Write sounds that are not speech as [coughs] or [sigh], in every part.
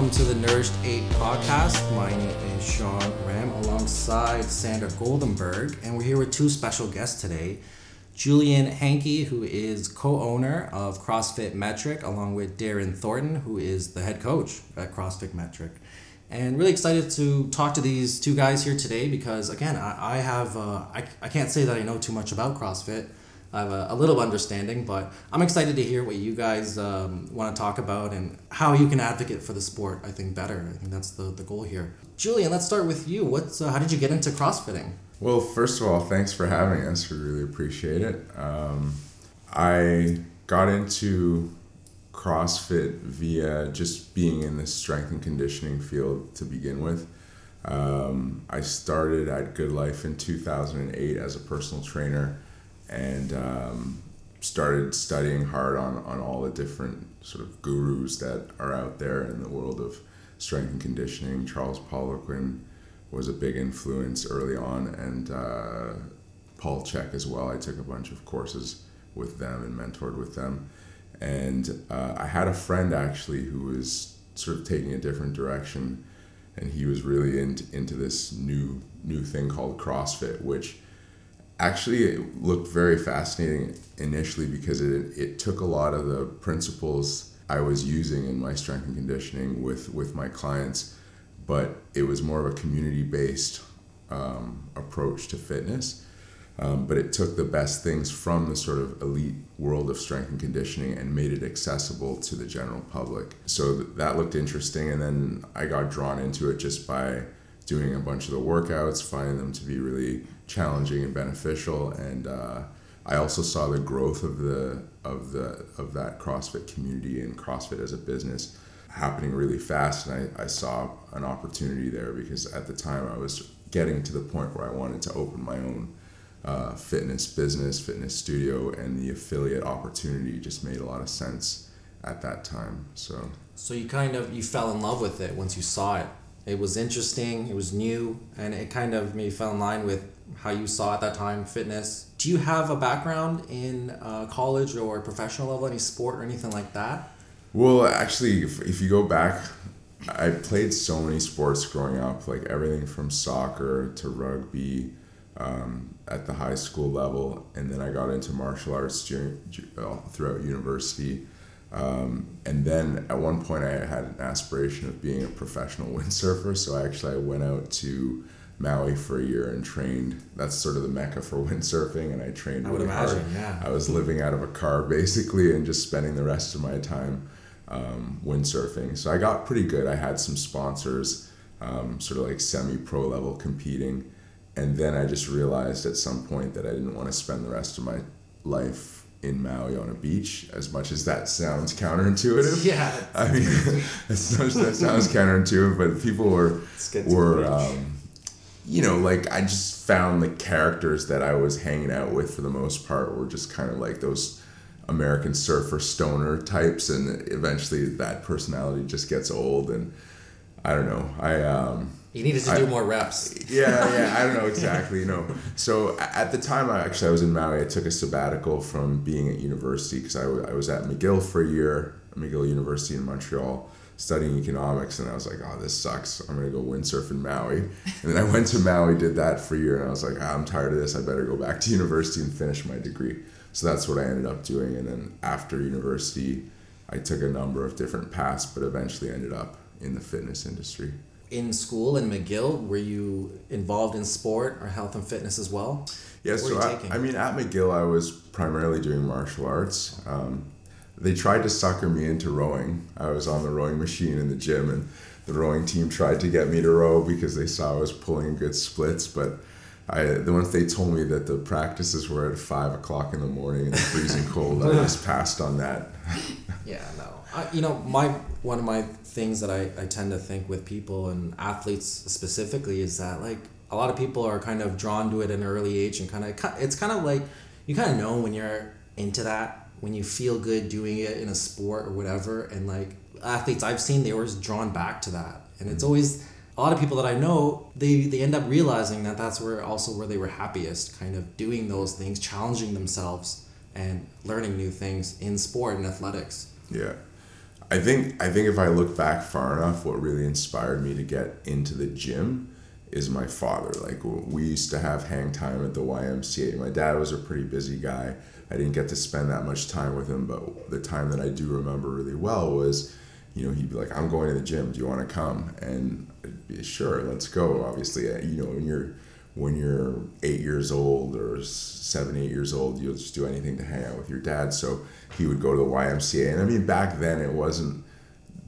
welcome to the Nourished Ape podcast. My name is Shawn Ram alongside Sandra Goldenberg, and we're here with two special guests today. Julian Hankey, who is co owner of CrossFit Metric, along with Darren Thornton, who is the head coach at CrossFit Metric. And really excited to talk to these two guys here today because, again, I, I have, uh, I, I can't say that I know too much about CrossFit. I have a, a little understanding, but I'm excited to hear what you guys um, want to talk about and how you can advocate for the sport. I think better. I think that's the, the goal here. Julian, let's start with you. What's uh, how did you get into CrossFitting? Well, first of all, thanks for having us. We really appreciate it. Um, I got into CrossFit via just being in the strength and conditioning field to begin with. Um, I started at Good Life in 2008 as a personal trainer and um, started studying hard on, on all the different sort of gurus that are out there in the world of strength and conditioning. Charles Poliquin was a big influence early on, and uh, Paul Chek as well. I took a bunch of courses with them and mentored with them. And uh, I had a friend actually who was sort of taking a different direction, and he was really into, into this new new thing called CrossFit, which actually it looked very fascinating initially because it, it took a lot of the principles I was using in my strength and conditioning with, with my clients, but it was more of a community based um, approach to fitness. Um, but it took the best things from the sort of elite world of strength and conditioning and made it accessible to the general public. So th- that looked interesting. And then I got drawn into it just by doing a bunch of the workouts, finding them to be really challenging and beneficial. And uh, I also saw the growth of the of the of that CrossFit community and CrossFit as a business happening really fast. And I, I saw an opportunity there because at the time I was getting to the point where I wanted to open my own uh, fitness business, fitness studio, and the affiliate opportunity just made a lot of sense at that time. So. So you kind of you fell in love with it once you saw it. It was interesting. It was new, and it kind of maybe fell in line with how you saw at that time fitness. Do you have a background in uh, college or professional level, any sport or anything like that? Well, actually, if, if you go back, I played so many sports growing up, like everything from soccer to rugby um, at the high school level, and then I got into martial arts during, uh, throughout university. Um, and then at one point, I had an aspiration of being a professional [laughs] windsurfer, so I actually I went out to Maui for a year and trained. That's sort of the mecca for [laughs] windsurfing, and I trained I really imagine, hard. yeah. I was living out of a car [laughs] basically, and just spending the rest of my time um, windsurfing. So I got pretty good. I had some sponsors, um, sort of like semi-pro level competing, and then I just realized at some point that I didn't want to spend the rest of my life in Maui on a beach, as much as that sounds counterintuitive. [laughs] Yeah. I mean, [laughs] that sounds, that sounds counterintuitive, but people were get to the were um, you know like I just found the characters that I was hanging out with for the most part were just kind of like those American surfer stoner types, and eventually that personality just gets old, and I don't know. I um, You needed to I- do more reps. yeah, yeah, I don't know exactly, you know. So at the time, I actually I was in Maui. I took a sabbatical from being at university because I I was at McGill for a year, McGill University in Montreal, studying economics, and I was like, oh, this sucks. I'm gonna go windsurf in Maui. And then I went to Maui, did that for a year, and I was like, ah, I'm tired of this. I better go back to university and finish my degree. So that's what I ended up doing. And then after university, I took a number of different paths, but eventually ended up in the fitness industry. In school in McGill, were you involved in sport or health and fitness as well? Yeah, so I. I mean, at McGill, I was primarily doing martial arts. Um, they tried to sucker me into rowing. I was on the rowing machine in the gym, and the rowing team tried to get me to row because they saw I was pulling good splits. But I, the once they told me that the practices were at five o'clock in the morning in the freezing cold, I [laughs] just passed on that. [laughs] Yeah, no. I, you know, my one of my things that I, I tend to think with people and athletes specifically is that like a lot of people are kind of drawn to it at an early age and kind of it's kind of like you kind of know when you're into that when you feel good doing it in a sport or whatever. And like athletes I've seen they always drawn back to that. And it's mm-hmm. always a lot of people that I know they they end up realizing that that's where also where they were happiest kind of doing those things challenging themselves and learning new things in sport and athletics. Yeah. I think I think if I look back far enough, what really inspired me to get into the gym is my father. Like we used to have hang time at the YMCA. My dad was a pretty busy guy. I didn't get to spend that much time with him, but the time that I do remember really well was, you know, he'd be like, "I'm going to the gym. Do you want to come?" And I'd be sure, let's go. Obviously, uh, you know, when you're when you're eight years old or seven, eight years old, you'll just do anything to hang out with your dad. So he would go to the YMCA, and I mean, back then it wasn't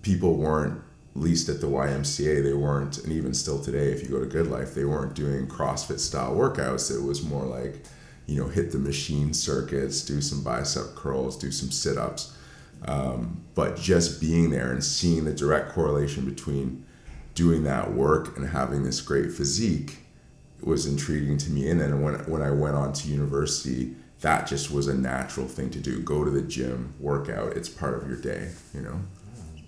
people weren't least at the YMCA, they weren't, and even still today, if you go to Good Life, they weren't doing CrossFit style workouts. It was more like, you know, hit the machine circuits, do some bicep curls, do some sit ups. Um, but just being there and seeing the direct correlation between doing that work and having this great physique was intriguing to me. And then when, when I went on to university, that just was a natural thing to do. Go to the gym, work out. It's part of your day, you know?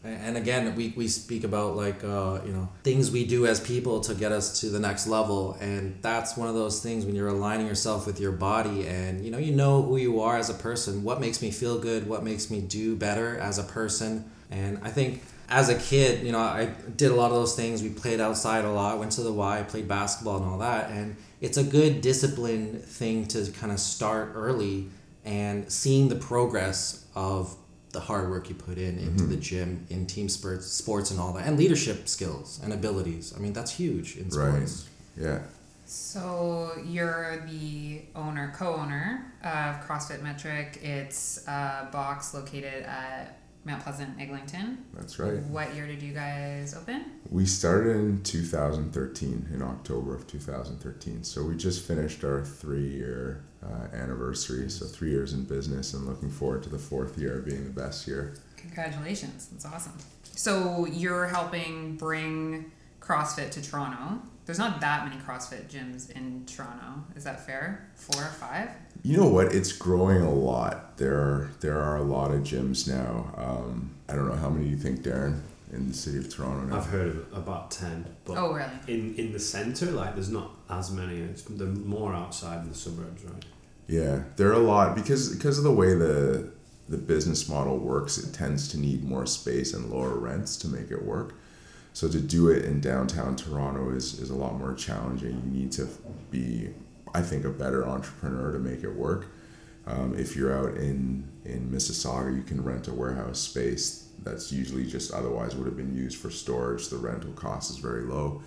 and again we, we speak about like uh, you know things we do as people to get us to the next level and that's one of those things when you're aligning yourself with your body and you know you know who you are as a person what makes me feel good what makes me do better as a person and i think as a kid you know i did a lot of those things. We played outside a lot went to the y played basketball and all that. And it's a good discipline thing to kind of start early and seeing the progress of the hard work you put in into mm-hmm. the gym in team sports sports and all that and leadership skills and abilities. I mean that's huge in sports. Right. yeah. So you're the owner co-owner of crossfit metric. It's a box located at Mount Pleasant, Eglinton. That's right. What year did you guys open? We started in 2013, in October of 2013. So we just finished our three year uh, anniversary. So three years in business and looking forward to the fourth year being the best year. Congratulations. That's awesome. So you're helping bring CrossFit to Toronto. There's not that many CrossFit gyms in Toronto. Is that fair? Four or five? You know what? It's growing a lot. There are there are a lot of gyms now. Um, I don't know how many you think, Darren, in the city of Toronto now. I've heard of about ten. But oh really? In in the centre, like there's not as many. It's they're more outside in the suburbs, right? Yeah, there are a lot because because of the way the the business model works. It tends to need more space and lower rents to make it work. So to do it in downtown Toronto is, is a lot more challenging. You need to be I think, a better entrepreneur to make it work. Um, if you're out in, in Mississauga, you can rent a warehouse space that's usually just otherwise would have been used for storage. The rental cost is very low.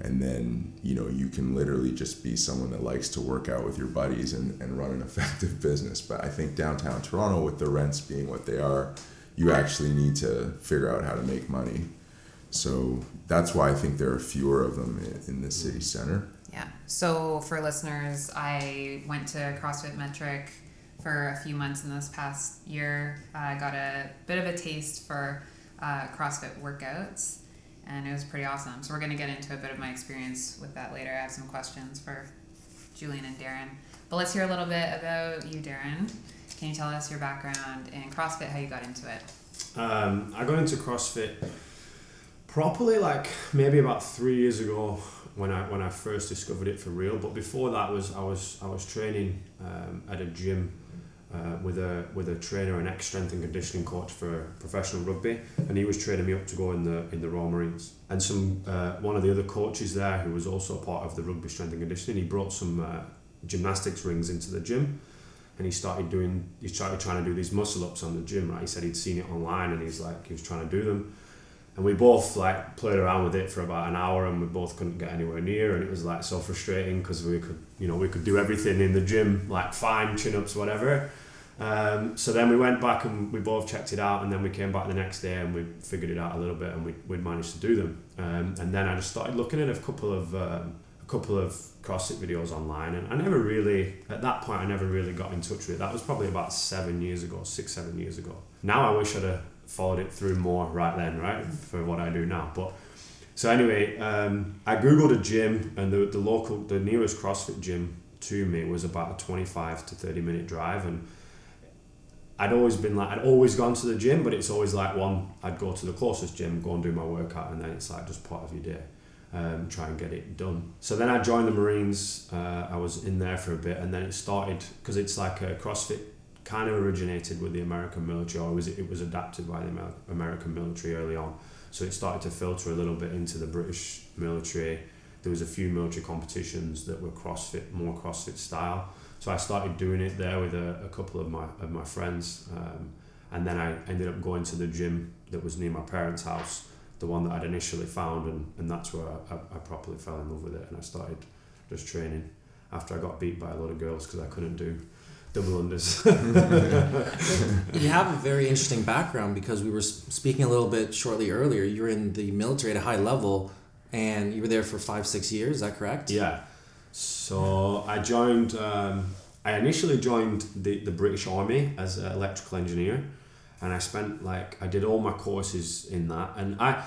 And then, you know, you can literally just be someone that likes to work out with your buddies and, and run an [laughs] effective business. But I think downtown Toronto, with the rents being what they are, you actually need to figure out how to make money. So that's why I think there are fewer of them in, in the city center. Yeah. So for listeners, I went to CrossFit Metric for a few months in this past year. I got a bit of a taste for uh, CrossFit workouts, and it was pretty awesome. So we're going to get into a bit of my experience with that later. I have some questions for Julian and Darren. But let's hear a little bit about you, Darren. Can you tell us your background in CrossFit, how you got into it? Um, I got into CrossFit properly like maybe about three years ago when I when I first discovered it for real. But before that was I was I was training um, at a gym uh, with a with a trainer, an ex strength and conditioning coach for professional rugby, and he was training me up to go in the in the Royal Marines. And some uh, one of the other coaches there, who was also part of the rugby strength and conditioning, he brought some uh, gymnastics rings into the gym. And he started doing, he started trying to do these muscle ups on the gym, right? He said he'd seen it online and he's like, he was trying to do them and we both like played around with it for about an hour and we both couldn't get anywhere near and it was like so frustrating because we could you know we could do everything in the gym like fine chin-ups whatever. Um, so then we went back and we both checked it out and then we came back the next day and we figured it out a little bit and we, we'd managed to do them. Um, and then I just started looking at a couple of um, a couple of CrossFit videos online and I never really at that point I never really got in touch with it. That was probably about seven years ago six seven years ago. Now I wish I'd have followed it through more right then, right, for what I do now. But so anyway, um, I googled a gym, and the the local, the nearest CrossFit gym to me was about a twenty five to thirty minute drive, and I'd always been like I'd always gone to the gym, but it's always like one I'd go to the closest gym, go and do my workout, and then it's like just part of your day. Um, try and get it done. So then I joined the Marines. Uh, I was in there for a bit, and then it started because it's like a CrossFit kind of originated with the American military, or was it, it was adapted by the American military early on. So it started to filter a little bit into the British military. There was a few military competitions that were CrossFit, more CrossFit style. So I started doing it there with a, a couple of my of my friends, um, and then I ended up going to the gym that was near my parents' house, the one that I'd initially found, and, and that's where I, I, I properly fell in love with it, and I started just training after I got beat by a lot of girls because I couldn't do double unders. [laughs] you have a very interesting background because we were speaking a little bit shortly earlier. You were in the military at a high level, and you were there for five, six years. Is that correct? Yeah. So I joined. Um, I initially joined the, the British Army as an electrical engineer, and I spent like I did all my courses in that, and I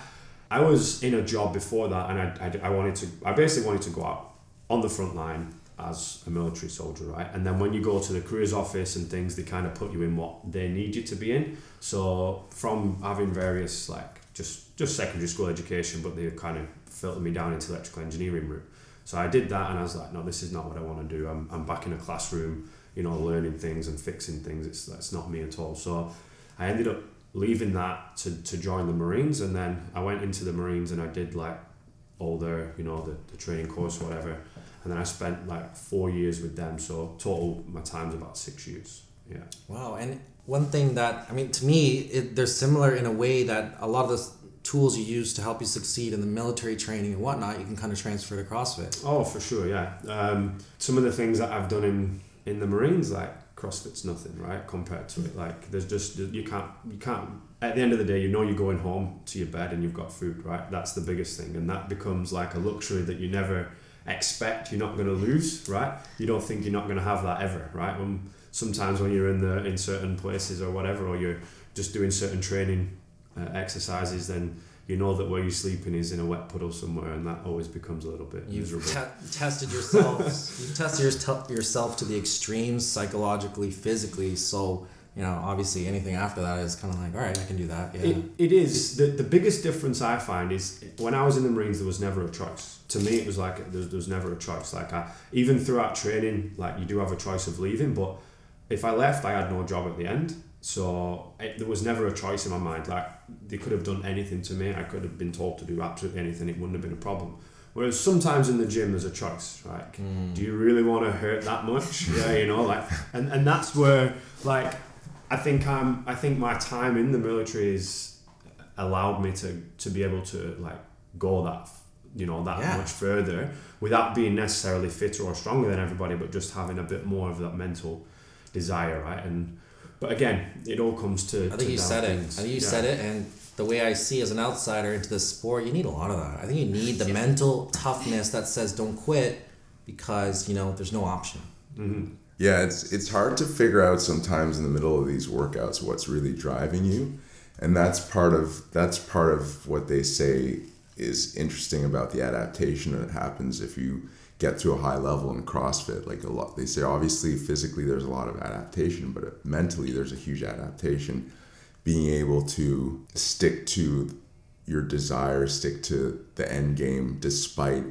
I was in a job before that, and I, I, I wanted to I basically wanted to go out on the front line as a military soldier, right? And then when you go to the careers office and things, they kind of put you in what they need you to be in. So from having various like just just secondary school education, but they kind of filtered me down into electrical engineering route. So I did that, and I was like, no, this is not what I want to do. I'm, I'm back in a classroom, you know, learning things and fixing things. It's that's not me at all. So I ended up leaving that to, to join the Marines, and then I went into the Marines and I did like all their, you know, the, the training course, whatever and then I spent like four years with them. So total, my time's about six years. Yeah. Wow. And one thing that I mean, to me, it, they're similar in a way that a lot of the tools you use to help you succeed in the military training and whatnot, you can kind of transfer to CrossFit. Oh, for sure. Yeah. Um, some of the things that I've done in in the Marines, like CrossFit's nothing, right, compared to it. Like there's just you can't you can't. At the end of the day, you know you're going home to your bed and you've got food, right? That's the biggest thing, and that becomes like a luxury that you never expect you're not going to lose, right? You don't think you're not going to have that ever, right? When sometimes when you're in the in certain places or whatever, or you're just doing certain training uh, exercises, then you know that where you're sleeping is in a wet puddle somewhere, and that always becomes a little bit You've miserable. Te- tested yourself. [laughs] you've tested your, yourself to the extremes psychologically, physically. So you know, obviously anything after that is kind of like, all right, I can do that. Yeah. It, it is. The, the biggest difference I find is when I was in the Marines, there was never a choice. To me, it was like there, there was never a choice. Like I, even throughout training, like you do have a choice of leaving, but if I left, I had no job at the end. So it, there was never a choice in my mind. Like they could have done anything to me. I could have been told to do absolutely anything. It wouldn't have been a problem. Whereas sometimes in the gym there's a choice, like, Mm. Do you really want to hurt that much? [laughs] yeah, you know, like, and and that's where like I think I'm. I think my time in the military has allowed me to to be able to like go that you know that yeah. much further without being necessarily fitter or stronger than everybody, but just having a bit more of that mental desire, right? And but again, it all comes to. I think to you said things. it. I think you yeah. said it, and the way I see as an outsider into the sport, you need a lot of that. I think you need the yeah. mental toughness that says don't quit because you know there's no option. Mm-hmm. Yeah, it's it's hard to figure out sometimes in the middle of these workouts what's really driving you, and that's part of that's part of what they say is interesting about the adaptation that happens if you get to a high level in CrossFit. Like a lot, they say obviously physically there's a lot of adaptation, but mentally there's a huge adaptation. Being able to stick to your desire, stick to the end game despite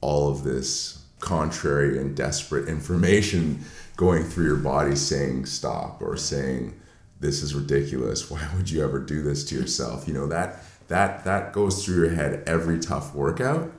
all of this contrary and desperate information going through your body saying stop or saying this is ridiculous. [laughs] Why would you ever do this to yourself? You know that that that goes through your head every tough workout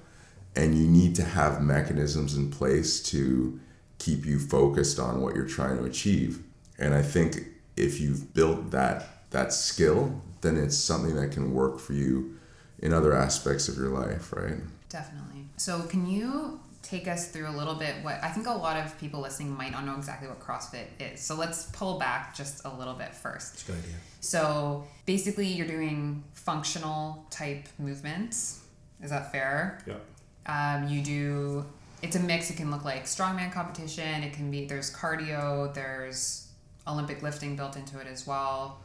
and you need to have mechanisms in place to keep you focused on what you're trying to achieve. And i think if you've built that that skill then it's something that can work for you in other aspects of your life right? Definitely. So can you take us through a little bit what I think a lot of people listening might not know exactly what CrossFit is. So let's pull back just a little bit first. That's a good idea. So basically, you're doing functional type movements. Is that fair? Yeah. Um, you do. It's a mix. It can look like strongman competition. It can be there's cardio. There's Olympic lifting built into it as well.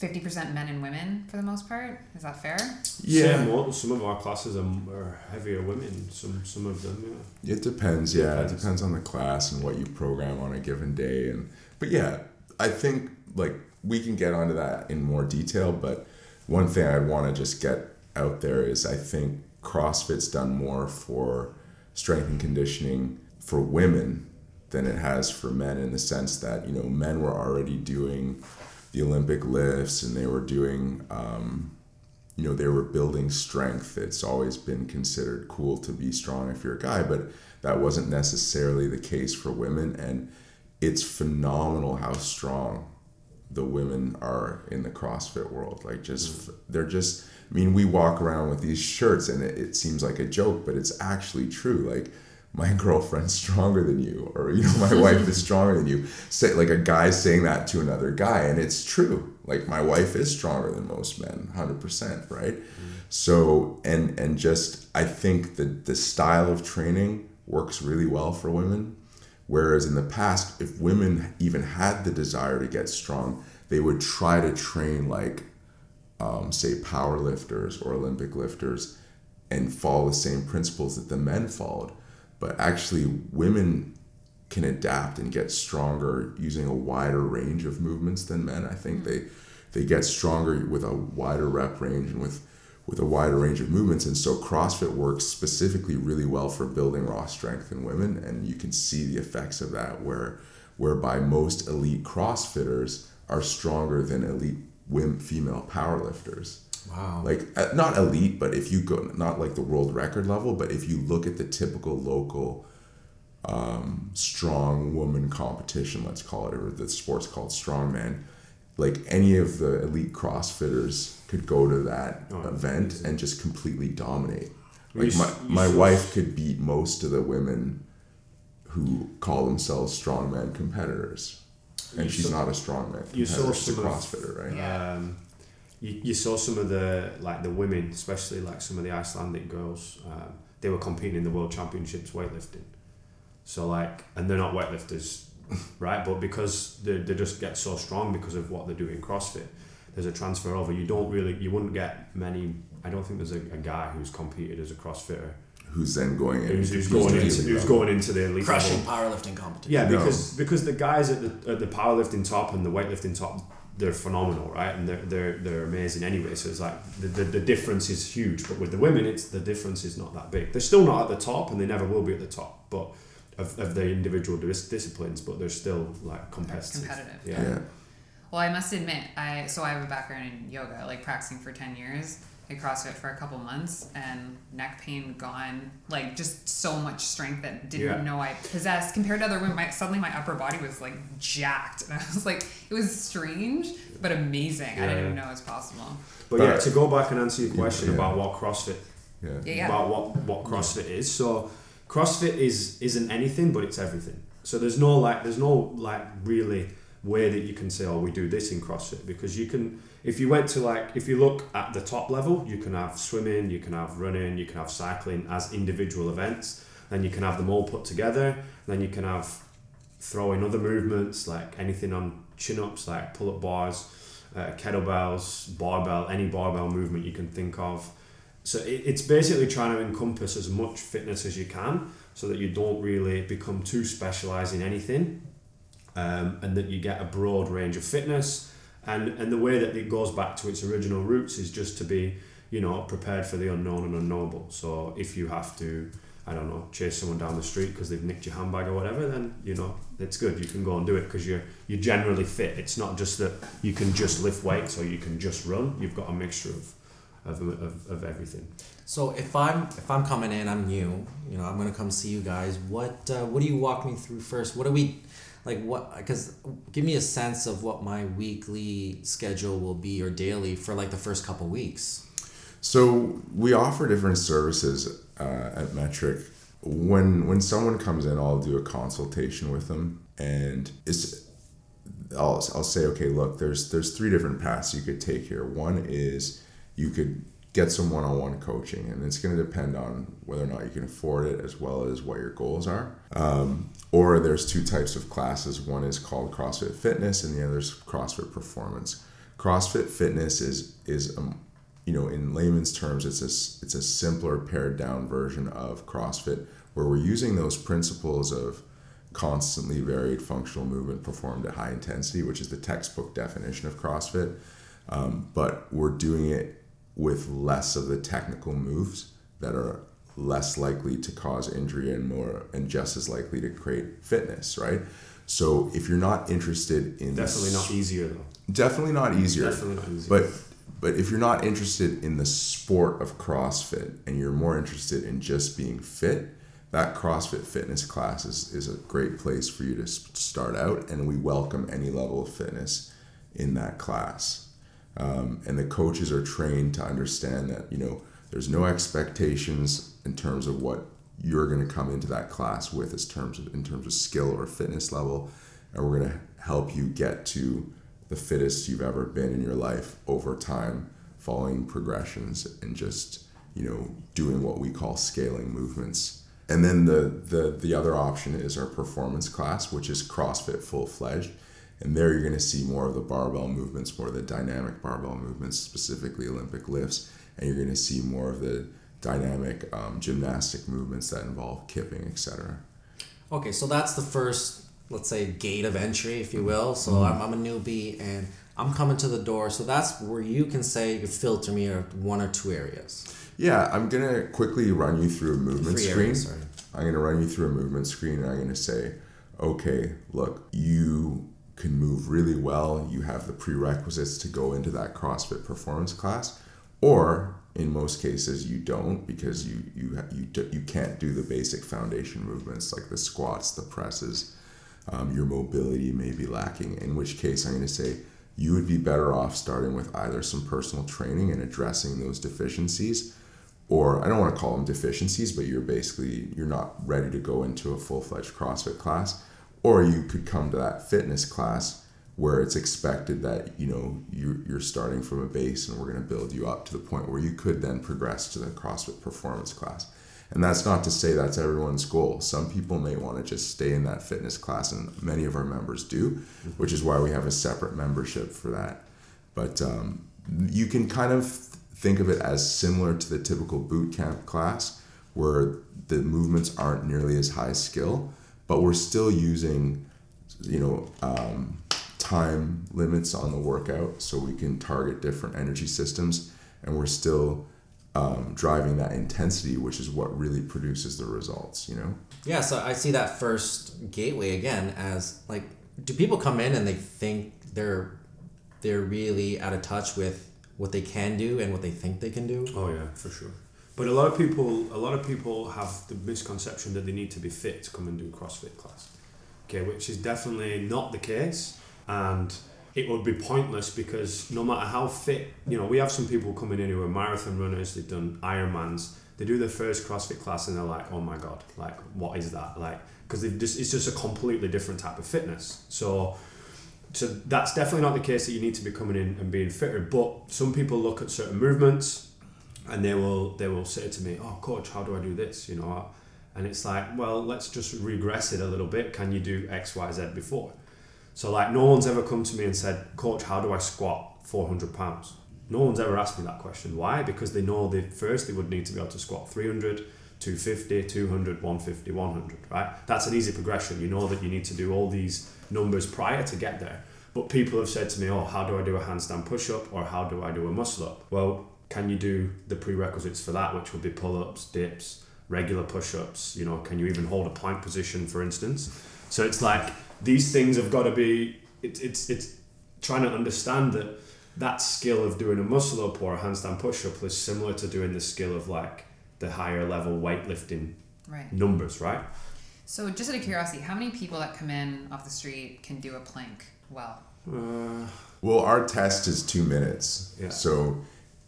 50% men and women for the most part. Is that fair? Yeah, some, some of our classes are, are, heavier women, some some of them, yeah. It depends, yeah. It depends. it depends on the class and what you program on a given day and but yeah, I think like we can get onto that in more detail, but one thing I want to just get out there is I think CrossFit's done more for strength and conditioning for women than it has for men in the sense that you know men were already doing the Olympic lifts and they were doing um, you know they were building strength. It's always been considered cool to be strong if you're a guy, but that wasn't necessarily the case for women and it's phenomenal how strong the women are in the CrossFit world. Like just they're just I mean we walk around with these shirts and it, it seems like a joke, but it's actually true. Like my girlfriend's stronger than you or you know my wife is stronger than you. Say like a guy saying that to another guy and it's true. Like my wife is stronger than most men 100% right? Mm-hmm. so and and just i think that the style of training works really well for women. Whereas in the past if women even had the desire to get strong they would try to train like um, say power lifters or olympic lifters and follow the same principles that the men followed but actually women can adapt and get stronger using a wider range of movements than men. I think mm-hmm. they they get stronger with a wider rep range and with with a wider range of movements. And so CrossFit works specifically really well for building raw strength in women, and you can see the effects of that where whereby most elite CrossFitters are stronger than elite women female powerlifters. Wow. Like uh, not elite, but if you go not like the world record level, but if you look at the typical local um, strong woman competition, let's call it, or the sport's called strongman, like any of the elite CrossFitters could go to that oh, event amazing. and just completely dominate. Like my, my wife could beat most of the women who call themselves strongman competitors. And you she's saw, not a strongman competitor, she's a CrossFitter, right? Yeah. Um, you, you saw some of the like the women, especially like some of the Icelandic girls, um, they were competing in the world championships weightlifting. So like, and they're not weightlifters, [laughs] right? But because they, they just get so strong because of what they do in CrossFit, there's a transfer over. You don't really, you wouldn't get many. I don't think there's a, a guy who's competed as a CrossFitter who's then going in who's, who's going into who's going into the elite crushing level. powerlifting competition. Yeah, because no. because the guys at the at the powerlifting top and the weightlifting top they're phenomenal, right? And they're, they're, they're amazing anyway. So it's like the, the, the difference is huge. But with the women, it's the difference is not that big. They're still not at the top and they never will be at the top, but of, of their individual dis- disciplines, but they're still like competitive. competitive. Yeah. yeah. Well, I must admit, I so I have a background in yoga, like practicing for 10 years at CrossFit for a couple months and neck pain gone. Like just so much strength that didn't yeah. know I possessed compared to other women. My, suddenly my upper body was like jacked, [laughs] and I was like, it was strange but amazing. Yeah. I didn't even know it was possible. But, but yeah, to go back and answer your question yeah. about what CrossFit, yeah. Yeah, about what what CrossFit is. So CrossFit is isn't anything, but it's everything. So there's no like there's no like really way that you can say, oh, we do this in CrossFit because you can if you went to like if you look at the top level you can have swimming you can have running you can have cycling as individual events. Then you can have them all put together. Then you can have throwing other movements like anything on chin-ups like pull-up bars uh, kettlebells barbell any barbell movement you can think of. So it, it's basically trying to encompass as much fitness as you can so that you don't really become too specialized in anything um, and that you get a broad range of fitness and and the way that it goes back to its original roots is just to be you know prepared for the unknown and unknowable. So if you have to I don't know chase someone down the street because they've nicked your handbag or whatever then you know it's good. You can go and do it because you're you're generally fit. It's not just that you can just lift weights or you can just run. You've got a mixture of of, of, of everything. So if I'm if I'm coming in I'm new you know I'm gonna come see you guys. What uh, what do you walk me through first? What do we like what because give me a sense of what my weekly schedule will be or daily for like the first couple weeks. So we offer different services uh, at metric. When when someone comes in i'll do a consultation with them and it's I'll, I'll say okay look there's there's three different paths you could take here. One is you could get some one-on-one coaching and it's going to depend on whether or not you can afford it as well as what your goals are. Um, or there's two types of classes. One is called crossfit fitness and the other is crossfit performance. Crossfit fitness is is um, you know in layman's terms it's a, it's a simpler pared down version of crossfit where we're using those principles of constantly varied functional movement performed at high intensity which is the textbook definition of crossfit. Um, but we're doing it with less of the technical moves that are less likely to cause injury and more and just as likely to create fitness, right? So if you're not interested in Definitely not easier though. definitely not easier. Definitely not easier. But but if you're not interested in the sport of CrossFit and you're more interested in just being fit, that CrossFit fitness class is, is a great place for you to start out, and we welcome any level of fitness in that class. Um, and the coaches are trained to understand that you know there's no expectations in terms of what you're going to come into that class with as terms of in terms of skill or fitness level, and we're going to help you get to the fittest you've ever been in your life over time, following progressions and just you know doing what we call scaling movements. And then the the the other option is our performance class, which is CrossFit full fledged. And there you're going to see more of the barbell movements, more of the dynamic barbell movements, specifically Olympic lifts, and you're going to see more of the dynamic um, gymnastic movements that involve kipping, etc. Okay, so that's the first, let's say, gate of entry, if you will. So I'm, I'm a newbie and I'm coming to the door. So that's where you can say you filter me or one or two areas. Yeah, I'm gonna quickly run you through a movement Three screen. areas. I'm gonna run you through a movement screen, and I'm gonna say, okay, look, you can move really well. You have the prerequisites to go into that CrossFit performance class, or in most cases you don't because you you you you can't do the basic foundation movements like the squats, the presses. Um, your mobility may be lacking. In which case, I'm going to say you would be better off starting with either some personal training and addressing those deficiencies or I don't want to call them deficiencies, but you're basically you're not ready to go into a full-fledged CrossFit class, or you could come to that fitness class where it's expected that you know you're, you're starting from a base and we're going to build you up to the point where you could then progress to the CrossFit performance class. And that's not to say that's everyone's goal. Some people may want to just stay in that fitness class, and many of our members do, which is why we have a separate membership for that. But um, you can kind of think of it as similar to the typical boot camp class, where the movements aren't nearly as high skill, but we're still using, you know, um, time limits on the workout so we can target different energy systems, and we're still um, driving that intensity, which is what really produces the results. You know. Yeah, so I see that first gateway again as like, do people come in and they think they're they're really out of touch with what they can do and what they think they can do? Oh yeah, for sure. But a lot of people, a lot of people have the misconception that they need to be fit to come and do CrossFit class. Okay, which is definitely not the case, and it would be pointless because no matter how fit, you know, we have some people coming in who are marathon runners. They've done Ironmans. They do their first CrossFit class and they're like, "Oh my god, like what is that?" Like because just it's just a completely different type of fitness. So so that's definitely not the case that you need to be coming in and being fitter. But some people look at certain movements and they will they will say to me, "Oh, coach, how do I do this?" You know, and it's like, well, let's just regress it a little bit. Can you do X, Y, Z before? So like, no one's ever come to me and said, "Coach, how do I squat 400 pounds?" No one's ever asked me that question. Why? Because they know they first they would need to be able to squat 300, 250, 200, 150, 100, right? That's an easy progression. You know that you need to do all these numbers prior to get there. But people have said to me, oh, how do I do a handstand push up or how do I do a muscle up? Well, can you do the prerequisites for that, which would be pull ups, dips, regular push ups? You know, can you even hold a plank position, for instance? So it's like these things have got to be, it, it's, it's trying to understand that that skill of doing a muscle up or a handstand push up is similar to doing the skill of like the higher level weightlifting Right. numbers, right? So, just out of curiosity, how many people that come in off the street can do a plank well? Uh, Well, our test is two minutes. Yeah. So,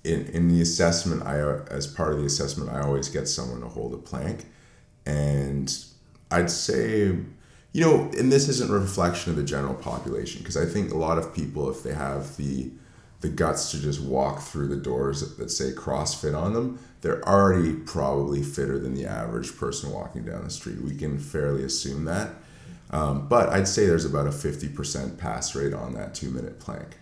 in in the assessment, I uh, as part of the assessment, I always get someone to hold a plank, and I'd say, you know, and this isn't a reflection of the general population because I think a lot of people, if they have the the guts to just walk through the doors that, that say CrossFit on them, they're already probably fitter than the average person walking down the street. We can fairly assume that. Um, but I'd say there's about a 50% pass rate on that two minute plank.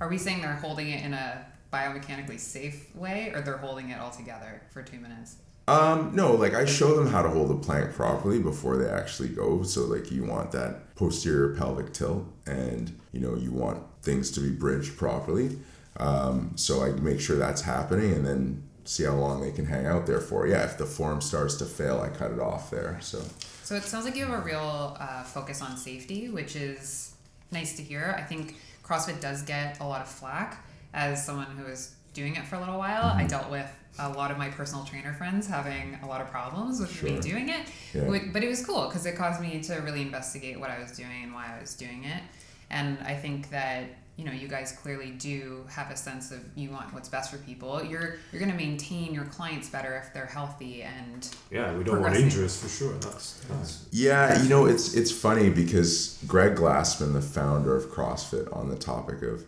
Are we saying they're holding it in a biomechanically safe way or they're holding it all together for two minutes? Um, no, like I show them how to hold the plank properly before they actually go. So like you want that posterior pelvic tilt and you know you want things to be bridged properly. Um, so I make sure that's happening and then see how long they can hang out there for. Yeah, if the form starts to fail, I cut it off there. So. So it sounds like you have a real uh, focus on safety, which is nice to hear. I think CrossFit does get a lot of flack as someone who was doing it for a little while. Mm-hmm. I dealt with a lot of my personal trainer friends having a lot of problems with sure. me doing it. Yeah. But it was cool because it caused me to really investigate what I was doing and why I was doing it. And I think that you know you guys clearly do have a sense of you want what's best for people you're you're going to maintain your clients better if they're healthy and yeah we don't want injuries for sure that's, that's yeah you know it's it's funny because greg glassman the founder of crossfit on the topic of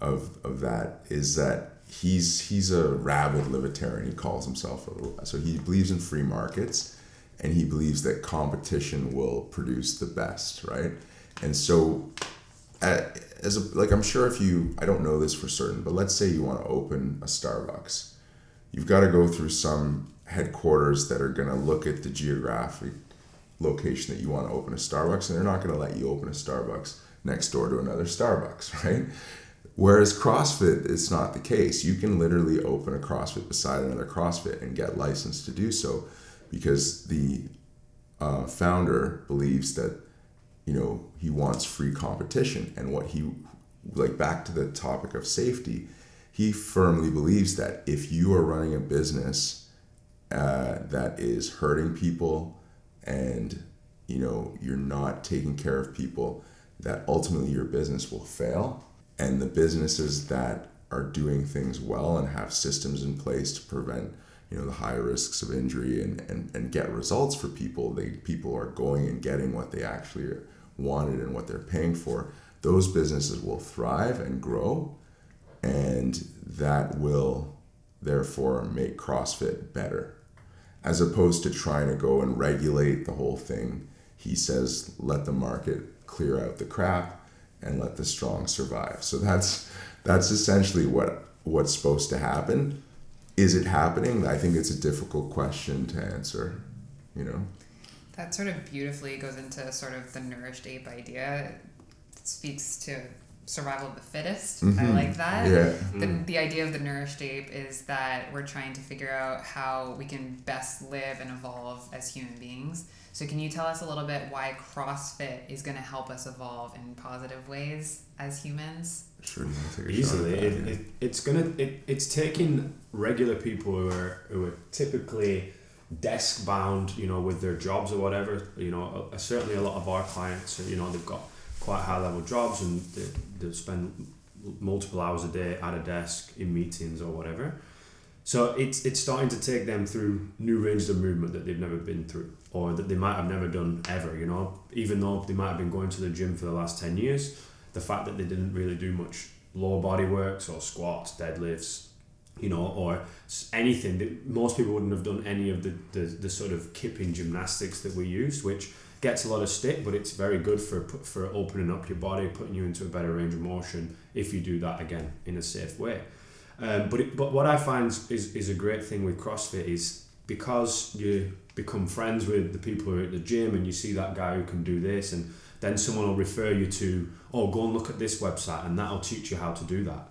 of of that is that he's he's a rabid libertarian. He calls himself a, so he believes in free markets and he believes that competition will produce the best right? And so at, as a, like I'm sure if you I don't know this for certain, but let's say you want to open a Starbucks, you've got to go through some headquarters that are going to look at the geographic location that you want to open a Starbucks, and they're not going to let you open a Starbucks next door to another Starbucks, [laughs] right? Whereas CrossFit, it's not the case. You can literally open a CrossFit beside another CrossFit and get licensed to do so because the uh, founder believes that you know he wants free competition and what he like back to the topic of safety he firmly believes that if you are running a business uh, that is hurting people and you know you're not taking care of people that ultimately your business will fail and the businesses that are doing things well and have systems in place to prevent you know the high risks of injury and, and, and get results for people they people are going and getting what they actually wanted and what they're paying for, those businesses will thrive and grow, and that will therefore make CrossFit better. As opposed to trying to go and regulate the whole thing, he says, let the market clear out the crap and let the strong survive. So that's that's essentially what what's supposed to happen. Is it happening? I think it's a difficult question to answer, you know. That sort of beautifully goes into sort of the nourished ape idea. It speaks to survival of the fittest. Mm-hmm. I like that. Yeah. The, mm. the idea of the nourished ape is that we're trying to figure out how we can best live and evolve as human beings. So, can you tell us a little bit why CrossFit is going to help us evolve in positive ways as humans? Sure, easily. It, it, it's gonna. It, it's taking regular people who are who are typically desk bound, you know, with their jobs or whatever. You know, certainly a lot of our clients, you know, they've got quite high level jobs and they, they spend multiple hours a day at a desk in meetings or whatever. So it's it's starting to take them through new ranges of movement that they've never been through or that they might have never done ever, you know. Even though they might have been going to the gym for the last 10 years, the fact that they didn't really do much lower body works or squats, deadlifts, you know, or anything that most people wouldn't have done any of the, the, the sort of kipping gymnastics that we used, which gets a lot of stick, but it's very good for for opening up your body, putting you into a better range of motion if you do that again in a safe way. Um, but it, but what I find is, is a great thing with CrossFit is because you become friends with the people who are at the gym and you see that guy who can do this and then someone will refer you to oh go and look at this website and that'll teach you how to do that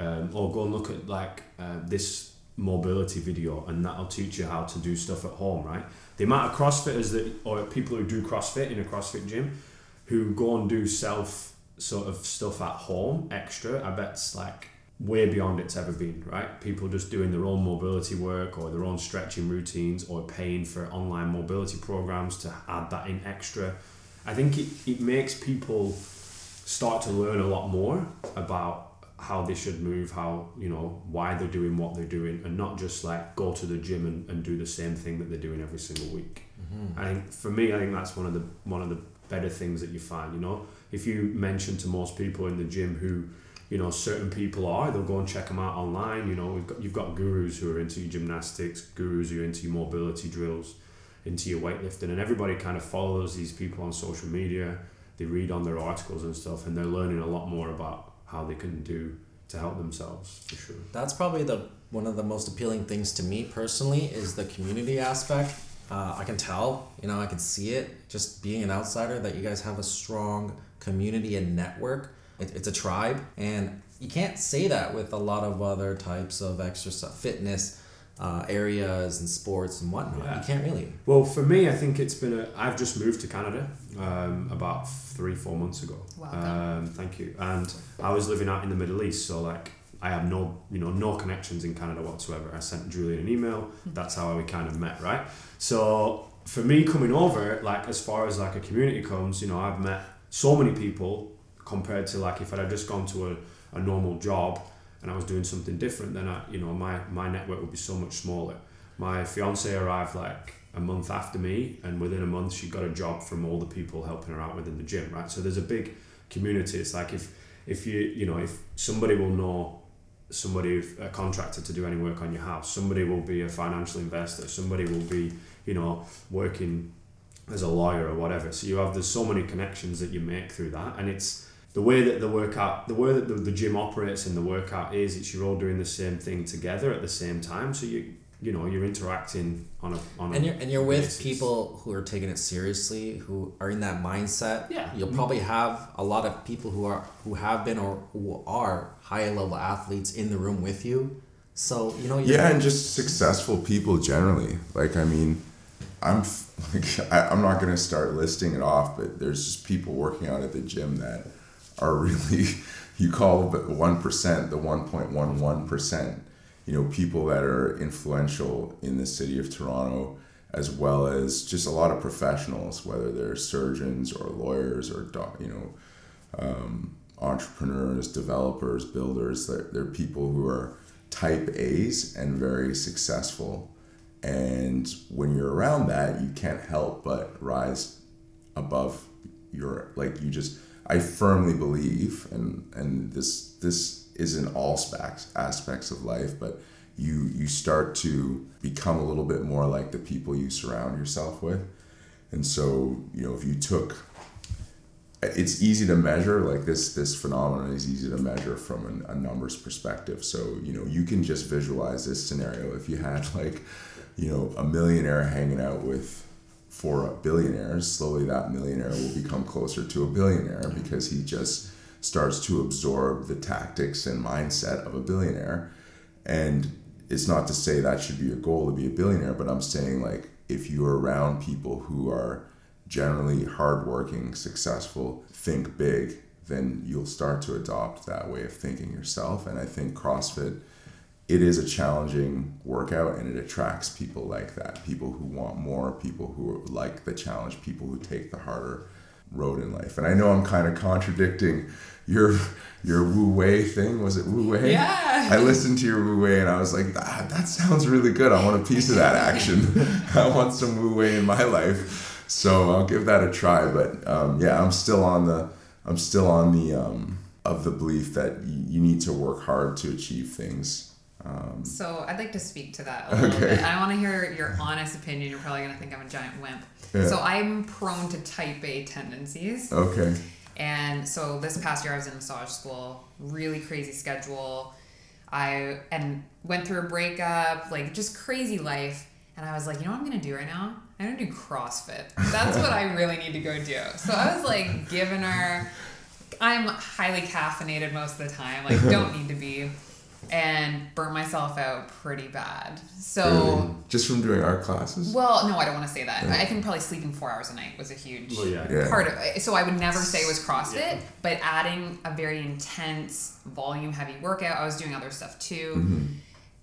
um, or go and look at like uh, this mobility video and that'll teach you how to do stuff at home right the amount of crossfitters that or people who do crossfit in a crossfit gym who go and do self sort of stuff at home extra i bet it's like way beyond it's ever been right? People just doing their own mobility work or their own stretching routines or paying for online mobility programs to add that in extra. I think it, it makes people start to learn a lot more about how they should move, how you know why they're doing what they're doing, and not just like go to the gym and, and do the same thing that they're doing every single week. Mm-hmm. I think for me, I think that's one of the one of the better things that you find. You know, if you mention to most people in the gym who you know certain people are, they'll go and check them out online. You know, we've got you've got gurus who are into your gymnastics, gurus who are into your mobility drills, into your weightlifting, and everybody kind of follows these people on social media. They read on their articles and stuff, and they're learning a lot more about how they can do to help themselves for sure. That's probably the one of the most appealing things to me personally is the community aspect. Uh, I can tell, you know, I can see it just being an outsider that you guys have a strong community and network. It, it's a tribe, and you can't say that with a lot of other types of exercise, fitness, uh, areas and sports and whatnot. Yeah. You can't really. Well, for me, I think it's been a. I've just moved to Canada um, about three, four months ago. Welcome. Um, thank you. And I was living out in the Middle East, so like I have no, you know, no connections in Canada whatsoever. I sent Julian an email. That's how we kind of met, right? So for me coming over, like as far as like a community comes, you know, I've met so many people compared to like if I'd have just gone to a, a normal job and I was doing something different, then I, you know, my, my network would be so much smaller. My fiance arrived like a month after me, and within a month she got a job from all the people helping her out within the gym, right? So there's a big community. It's like if if you you know if somebody will know somebody a contractor to do any work on your house, somebody will be a financial investor, somebody will be you know working as a lawyer or whatever. So you have there's so many connections that you make through that, and it's the way that the workout, the way that the, the gym operates and the workout is, it's you're all doing the same thing together at the same time. So you you know you're interacting on a on And a you're and you're with basis. people who are taking it seriously, who are in that mindset. Yeah. You'll mm-hmm. probably have a lot of people who are who have been or who are high level athletes in the room with you. So you know. Yeah, and just successful people generally. Like, I mean, I'm [laughs] like, I, I'm not gonna start listing it off, but there's just people working out at the gym that are really, [laughs] you call the one percent, the one point one one percent. You know, people that are influential in the city of Toronto, as well as just a lot of professionals, whether they're surgeons or lawyers or doc, you know, um, entrepreneurs, developers, builders. They're, they're people who are type A's and very successful. And when you're around that, you can't help but rise above your like you just I firmly believe and and this this is in all specs aspects of life, but you you start to become a little bit more like the people you surround yourself with. And so, you know, if you took it's easy to measure like this this phenomenon is easy to measure from an, a numbers perspective so you know you can just visualize this scenario if you had like you know a millionaire hanging out with four billionaires slowly that millionaire will become closer to a billionaire because he just starts to absorb the tactics and mindset of a billionaire and it's not to say that should be your goal to be a billionaire but i'm saying like if you're around people who are generally hardworking, successful, think big, then you'll start to adopt that way of thinking yourself. And I think CrossFit, it is a challenging workout and it attracts people like that. People who want more, people who like the challenge, people who take the harder road in life. And I know I'm kind of contradicting your your Wu Wei thing. Was it Wu Wei? Yeah. I listened to your Wu Wei and I was like, ah, that sounds really good. I want a piece of that [laughs] action. I want some Wu Wei in my life. So I'll give that a try. But um, yeah, I'm still on the I'm still on the um, of the belief that you, you need to work hard to achieve things. Um, So I'd like to speak to that a little Okay. bit. I want to hear your honest opinion. You're probably going to think I'm a giant wimp. Yeah. So I'm prone to type A tendencies. okay. And so this past year I was in massage school, really crazy schedule. I and went through a breakup, like just crazy life. And I was like, you know what I'm gonna do right now? I'm gonna do CrossFit. That's what I really need to go do. So I was like giving her I'm highly caffeinated most of the time, like don't need to be, and burnt myself out pretty bad. So Really? Just from doing art classes? well, no, I don't want to say that. I think probably sleeping four hours a night was a huge Well, yeah. Yeah. part of it. So I would never say it was CrossFit, Yeah. but adding a very intense, volume heavy workout, I was doing other stuff too. Mm-hmm.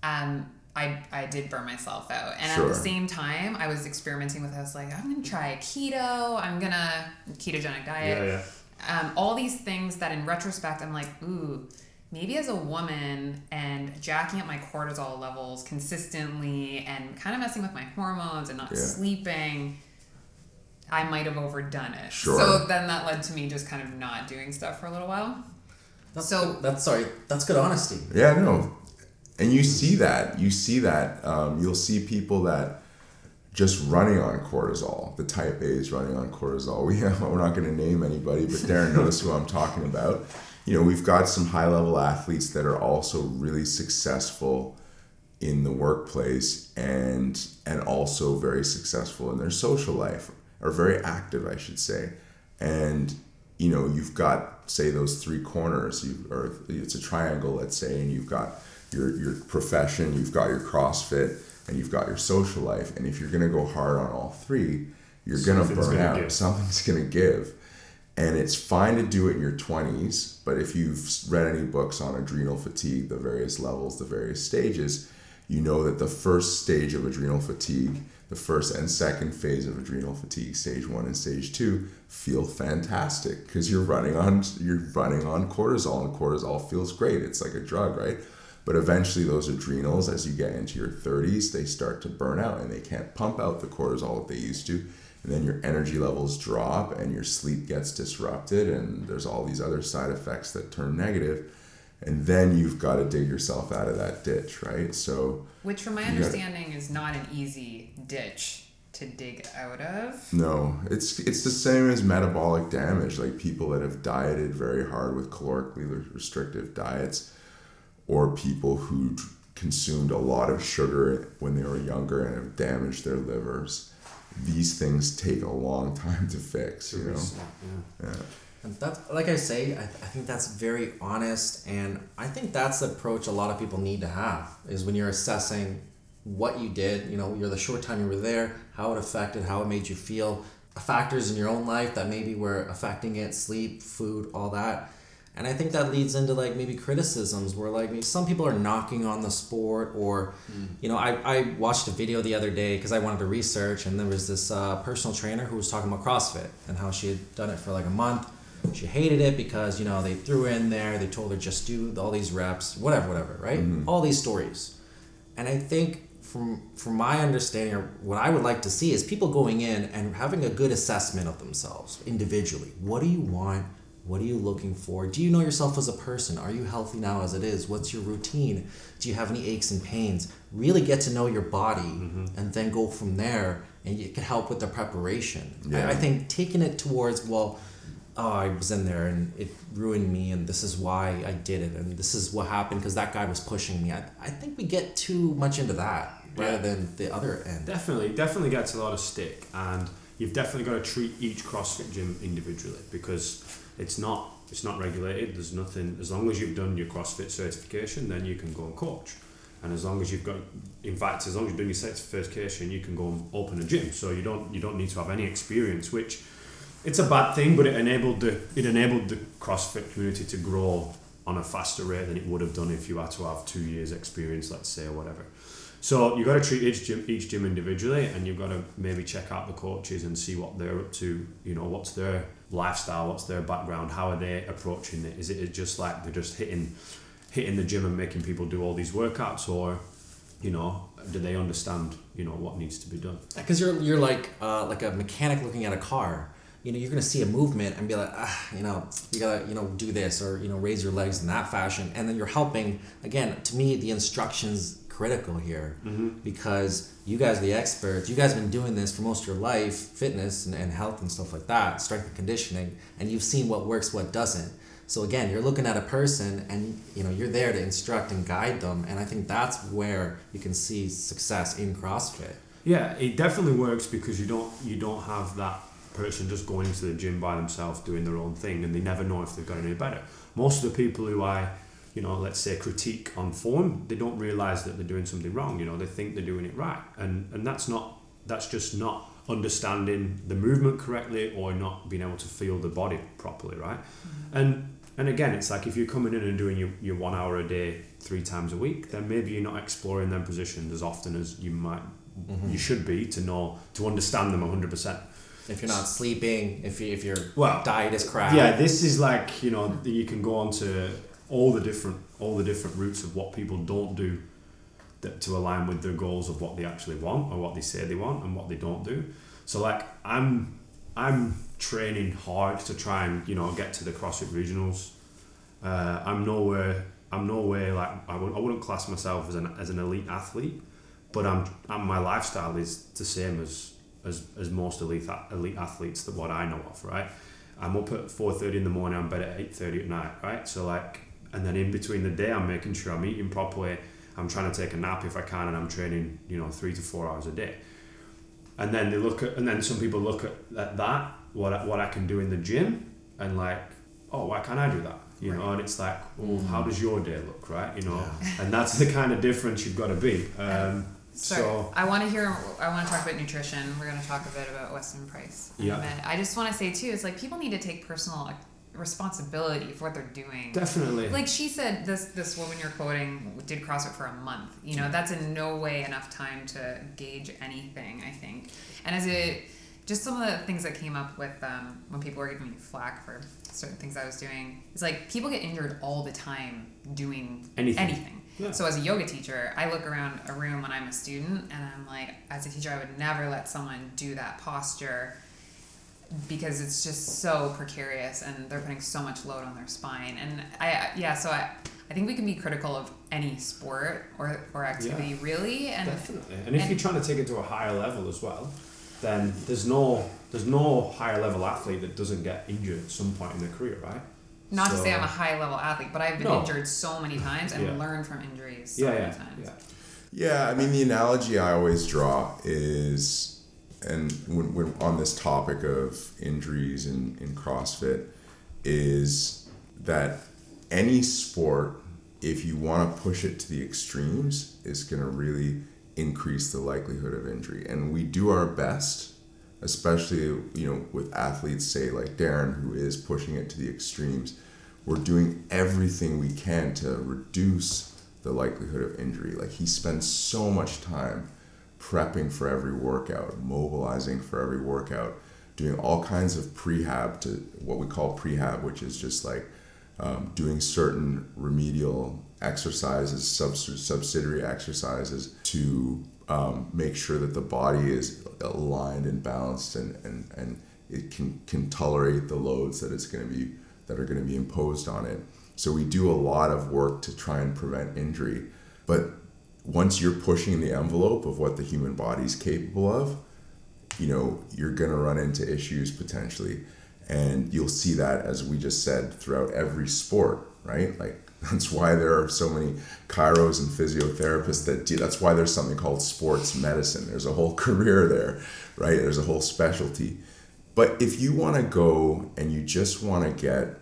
Um, I, I did burn myself out. And at the same time, I was experimenting with, I was like, I'm going to try keto, I'm going to ketogenic diet Yeah, yeah. um, all these things that in retrospect I'm like, ooh, maybe as a woman and jacking up my cortisol levels consistently and kind of messing with my hormones and not Yeah. sleeping, I might have overdone it. Sure. So then that led to me just kind of not doing stuff for a little while. That's So- good. that's sorry. That's good honesty. Yeah, no. And you see that. You see that. Um, you'll see people that just running on cortisol, the type A's running on cortisol. [laughs] We we're not going to name anybody, but Darren knows who I'm talking about. You know, we've got some high level athletes that are also really successful in the workplace and and also very successful in their social life or very active, I should say. And you know, you've got say those three corners, you or it's a triangle, let's say, and you've got your your profession, you've got your CrossFit, and you've got your social life. And if you're gonna go hard on all three, you're gonna burn gonna out. give. Something's gonna give. And it's fine to do it in your 20s, but if you've read any books on adrenal fatigue, the various levels, the various stages, you know that the first stage of adrenal fatigue, the first and second phase of adrenal fatigue, stage one and stage two, feel fantastic because you're running on you're running on cortisol, and cortisol feels great. It's like a drug, right? But eventually, those adrenals, as you get into your 30s, they start to burn out and they can't pump out the cortisol that they used to. And then your energy levels drop and your sleep gets disrupted, and there's all these other side effects that turn. And then you've got to dig yourself out of that ditch, right? So, Which, from my You gotta- understanding, is not an easy ditch to dig out of. No, it's it's the same as metabolic damage. Like people that have dieted very hard with calorically restrictive diets, or people who consumed a lot of sugar when they were younger and have damaged their livers. These things take a long time to fix. You know. yeah. Yeah. And that's like I say, I, I think that's very honest, and I think that's the approach a lot of people need to have is when you're assessing what you did. You know, you're the short time you were there, how it affected, how it made you feel, factors in your own life that maybe were affecting it, sleep, food, all that. And I think that leads into like maybe criticisms where like maybe some people are knocking on the sport or, you know, I, I watched a video the other day because I wanted to research and there was this uh, personal trainer who was talking about CrossFit and how she had done it for like a month. She hated it because, you know, they threw in there, they told her just do all these reps, whatever, whatever, right? All these stories. And I think from from my understanding or what I would like to see is people going in and having a good assessment of themselves individually. What do you want? What are you looking for? Do you know yourself as a person? Are you healthy now as it is? What's your routine? Do you have any aches and pains? Really get to know your body mm-hmm. and then go from there and it can help with the preparation. Yeah. I, I think taking it towards, well, oh, I was in there and it ruined me, and this is why I did it, and this is what happened because that guy was pushing me. I, I think we get too much into that rather Yeah. than the other end. Definitely, definitely gets a lot of stick, and you've definitely got to treat each CrossFit gym individually because it's not it's not regulated. There's nothing. As long as you've done your CrossFit certification, then you can go and coach. And as long as you've got, in fact, as long as you've done your certification, you can go and open a gym. So you don't you don't need to have any experience, which it's a bad thing, but it enabled the it enabled the CrossFit community to grow on a faster rate than it would have done if you had to have two years experience, let's say, or whatever. So you've got to treat each gym each gym individually, and you've got to maybe check out the coaches and see what they're up to. You know, what's their lifestyle, what's their background, how are they approaching it? Is it just like they're just hitting hitting the gym and making people do all these workouts, or you know, do they understand you know what needs to be done? Because you're you're like uh, like a mechanic looking at a car. You know, you're gonna see a movement and be like, ah, you know, you gotta you know do this or you know raise your legs in that fashion, and then you're helping. Again, to me, the instructions critical here mm-hmm. because you guys are the experts. You guys have been doing this for most of your life, fitness and, and health and stuff like that, strength and conditioning, and you've seen what works, what doesn't. So again, you're looking at a person and you know you're there to instruct and guide them, and I think that's where you can see success in CrossFit. Yeah, it definitely works because you don't you don't have that person just going into the gym by themselves doing their own thing and they never know if they've got any better. Most of the people who I, you know, let's say critique on form, they don't realise that they're doing something wrong. You know, they think they're doing it right. And and that's not that's just not understanding the movement correctly or not being able to feel the body properly, right? Mm-hmm. And and again, it's like if you're coming in and doing your, your one hour a day three times a week, then maybe you're not exploring them positions as often as you might mm-hmm. you should be to know to understand them hundred percent. If you're not sleeping, if you, if your Well, diet is crap, Yeah, this is like you know you can go on to all the different all the different routes of what people don't do that to align with their goals of what they actually want or what they say they want and what they don't do. So like I'm I'm training hard to try and you know get to the CrossFit regionals. Uh, I'm nowhere I'm nowhere like I would I wouldn't class myself as an as an elite athlete, but I'm, I'm my lifestyle is the same as as, as most elite elite athletes that what I know of, right? I'm up at four thirty in the morning. I'm bed at eight thirty at night, right? So like, and then in between the day, I'm making sure I'm eating properly. I'm trying to take a nap if I can, and I'm training, you know, three to four hours a day. And then they look at, and then some people look at, at that, what I, what I can do in the gym, and like, oh, why can't I do that? you know, and it's like, well, how does your day look, right? You know, Yeah. and that's the kind of difference you've got to be. Um, So, so I want to hear. I want to talk about nutrition. We're going to talk a bit about Weston Price. Yeah. minute. I just want to say too, it's like people need to take personal like, responsibility for what they're doing. definitely, Like she said, this this woman you're quoting did CrossFit for a month. You know, that's in no way enough time to gauge anything. I think, and as it just some of the things that came up with um, when people were giving me flack for certain things I was doing. It's like people get injured all the time doing Anything. Yeah. So as a yoga teacher, I look around a room when I'm a student, and I'm like, as a teacher, I would never let someone do that posture because it's just so precarious and they're putting so much load on their spine and i yeah so i i think we can be critical of any sport or or activity really and definitely. And if and- you're trying to take it to a higher level as well, then there's no there's no higher level athlete that doesn't get injured at some point in their career, right? not to say i'm a high level athlete but i've been No. injured so many times and Yeah. learned from injuries so yeah, many yeah, times yeah. Yeah, I mean, the analogy I always draw is, and when, when on this topic of injuries in, in CrossFit, is that any sport, if you want to push it to the extremes, is going to really increase the likelihood of injury. And we do our best, especially, you know, with athletes, say like Darren, who is pushing it to the extremes. We're doing everything we can to reduce the likelihood of injury. Like he spends so much time prepping for every workout, mobilizing for every workout, doing all kinds of prehab to what we call prehab, which is just like um, doing certain remedial exercises, subs- subsidiary exercises to um, make sure that the body is aligned and balanced and, and, and it can, can tolerate the loads that it's going to be that are going to be imposed on it. So we do a lot of work to try and prevent injury. But once you're pushing the envelope of what the human body is capable of, you know, you're going to run into issues potentially. And you'll see that, as we just said, throughout every sport, right? Like, [laughs] that's why there are so many chiros and physiotherapists that do. That's why there's something called sports medicine. There's a whole [laughs] career there, right? There's a whole specialty. But if you want to go and you just want to get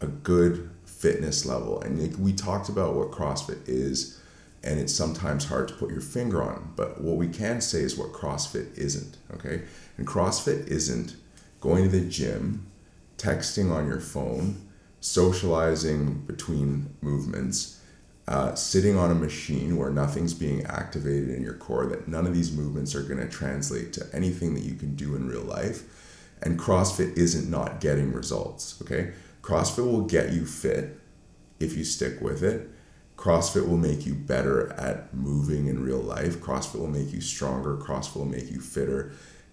a good fitness level, and we talked about what CrossFit is, and it's sometimes hard to put your finger on, but what we can say is what CrossFit isn't, okay? And CrossFit isn't going to the gym, texting on your phone, socializing between movements, uh, sitting on a machine where nothing's being activated in your core, that none of these movements are going to translate to anything that you can do in real life. And CrossFit isn't not getting results, okay? CrossFit will get you fit if you stick with it. CrossFit will make you better at moving in real life. CrossFit will make you stronger. CrossFit will make you fitter.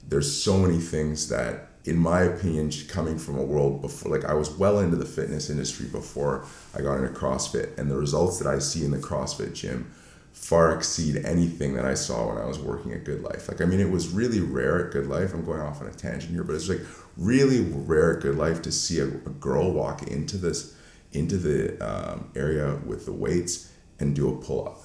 There's so many things that, in my opinion, coming from a world before, like I was well into the fitness industry before I got into CrossFit, and the results that I see in the CrossFit gym far exceed anything that I saw when I was working at Good Life. Like, I mean, it was really rare at Good Life. I'm going off on a tangent here, but it's like really rare at Good Life to see a, a girl walk into this into the um, area with the weights and do a pull up.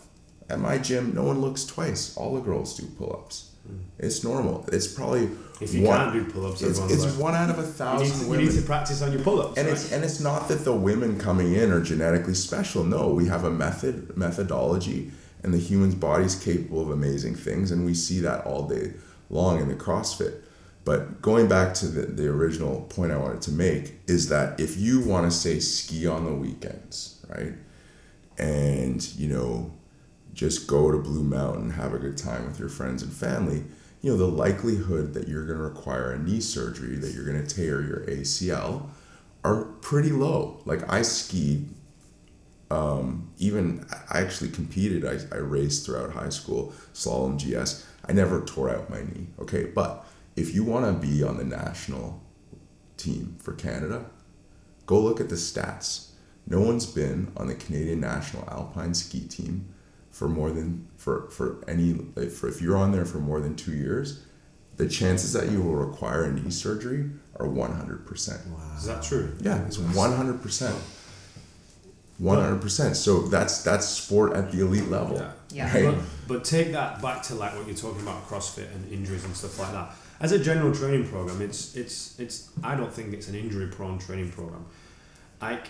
At my gym, no one looks twice. All the girls do pull ups. It's normal. It's probably If you one, can't do pull-ups, it's, it's like, one out of a you need, thousand to, you need to practice on your pull-ups. and right? it's and it's not that the women coming in are genetically special. No, we have a method methodology, and the human's body is capable of amazing things, and we see that all day long in the CrossFit. But going back to the, the original point I wanted to make is that if you want to say ski on the weekends, right, and you know, just go to Blue Mountain, have a good time with your friends and family, you know, the likelihood that you're going to require a knee surgery, that you're going to tear your ACL, are pretty low. Like I skied, um, even I actually competed. I, I raced throughout high school, slalom GS. I never tore out my knee. Okay, but if you want to be on the national team for Canada, go look at the stats. No one's been on the Canadian national alpine ski team for more than for for any like, for if you're on there for more than two years, the chances that you will require a knee surgery are one hundred percent. Is that true? Yeah, it's one hundred percent. One hundred percent. So that's that's sport at the elite level. Yeah. Yeah. Right? But, but take that back to like what you're talking about CrossFit and injuries and stuff like that. As a general training program, it's it's it's I don't think it's an injury prone training program. Like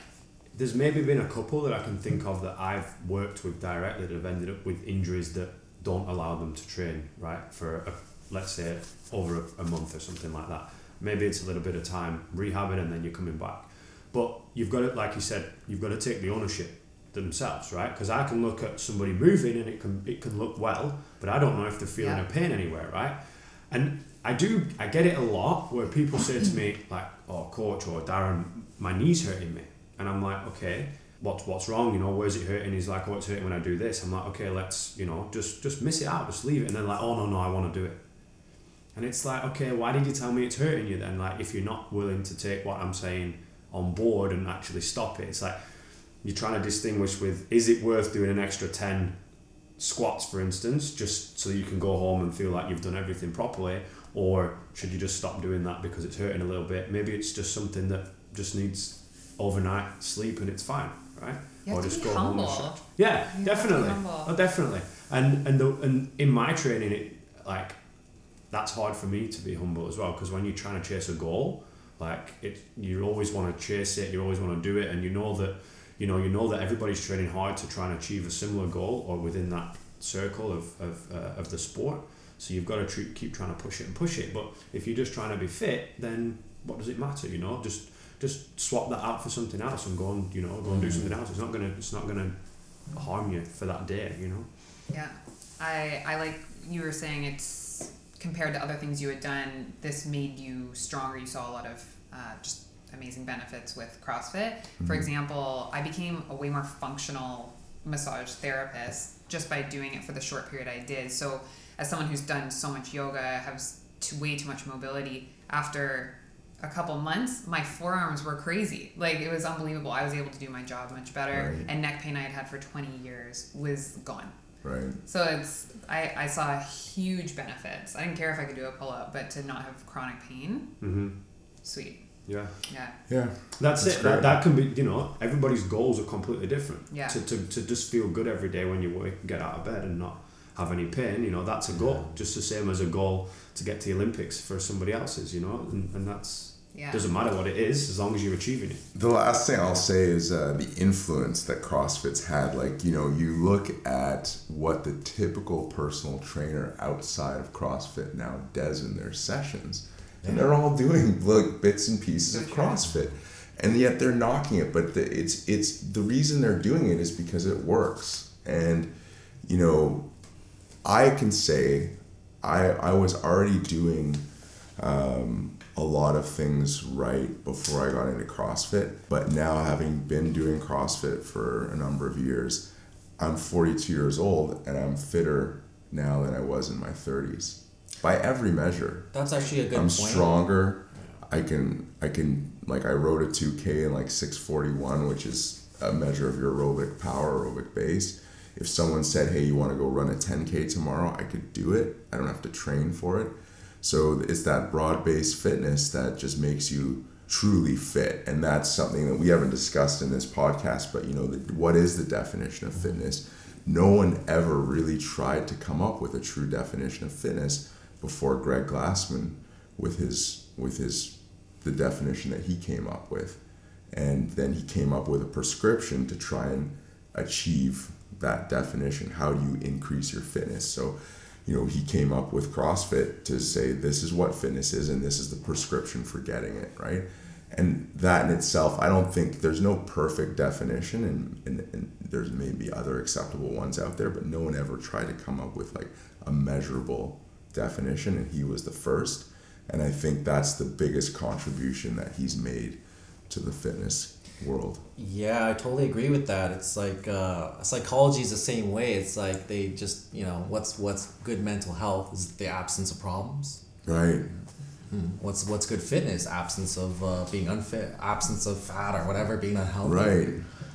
there's maybe been a couple that I can think of that I've worked with directly that have ended up with injuries that don't allow them to train right for a, let's say over a, a month or something like that. Maybe it's a little bit of time rehabbing and then you're coming back. But you've got to, like you said, you've got to take the ownership themselves, right? Because I can look at somebody moving and it can it can look well, but I don't know if they're feeling Yeah. a pain anywhere, right? And I do, I get it a lot where people say to me mm. like, "Oh, coach or Darren, my knee's hurting me," and I'm like, "Okay, what's what's wrong? You know, where's it hurting?" He's like, "Oh, it's hurting when I do this." I'm like, "Okay, let's you know just just miss it out, just leave it," and then like, "Oh no, no, I want to do it." And it's like, okay, why did you tell me it's hurting you then? Like, if you're not willing to take what I'm saying on board and actually stop it, it's like you're trying to distinguish with is it worth doing an extra 10 squats, for instance, just so you can go home and feel like you've done everything properly, or should you just stop doing that because it's hurting a little bit? Maybe it's just something that just needs overnight sleep and it's fine, right? Or just go home and humble. Yeah, You have to be definitely. Oh, definitely. And and the and in my training, it like that's hard for me to be humble as well because when you're trying to chase a goal, like it, you always want to chase it, you always want to do it, and you know that, you know, you know that everybody's training hard to try and achieve a similar goal or within that circle of of, uh, of the sport. So you've got to treat, keep trying to push it and push it. But if you're just trying to be fit, then what does it matter? You know, just just swap that out for something else and go and you know go and do something else. It's not gonna it's not gonna harm you for that day. You know. Yeah, I I like you were saying it's compared to other things you had done. This made you stronger. You saw a lot of uh, just amazing benefits with CrossFit. For example, I became a way more functional massage therapist just by doing it for the short period I did. So, as someone who's done so much yoga, has too, way too much mobility. After a couple months, my forearms were crazy. Like it was unbelievable. I was able to do my job much better, Right. and neck pain I had had for twenty years was gone. Right. So it's I, I saw huge benefits. I didn't care if I could do a pull up, but to not have chronic pain, Mm-hmm. sweet. Yeah. Yeah. Yeah. That's, That's it. great. That, that can be, you know, everybody's goals are completely different. Yeah. To, to, to just feel good every day when you wake, get out of bed and not have any pain, you know, that's a goal. Just the same as a goal to get to the Olympics for somebody else's, you know, and, and that's, Yeah. doesn't matter what it is as long as you're achieving it. The last thing I'll say is uh, the influence that CrossFit's had. Like, you know, you look at what the typical personal trainer outside of CrossFit now does in their sessions, and they're all doing like bits and pieces of CrossFit, and yet they're knocking it. But the, it's it's the reason they're doing it is because it works, and you know, I can say I I was already doing um, a lot of things right before I got into CrossFit. But now, having been doing CrossFit for a number of years, I'm 42 years old and I'm fitter now than I was in my 30s by every measure. That's actually a good I'm point. stronger. I can I can like I rode a 2K in like 641, which is a measure of your aerobic power, aerobic base. If someone said, "Hey, you want to go run a 10K tomorrow?" I could do it. I don't have to train for it. So it's that broad-based fitness that just makes you truly fit, and that's something that we haven't discussed in this podcast. But you know, the, what is the definition of fitness? No one ever really tried to come up with a true definition of fitness before Greg Glassman with his with his the definition that he came up with, and then he came up with a prescription to try and achieve that definition. How do you increase your fitness? So, you know, he came up with CrossFit to say this is what fitness is, and this is the prescription for getting it right. And that in itself, I don't think there's no perfect definition, and, and, and there's maybe other acceptable ones out there, but no one ever tried to come up with like a measurable definition, and he was the first. And I think that's the biggest contribution that he's made to the fitness world. Yeah, I totally agree with that. It's like uh, psychology is the same way. It's like they just you know what's what's good mental health is the absence of problems. Right. What's what's good fitness? Absence of uh, being unfit, absence of fat or whatever, being unhealthy. Right.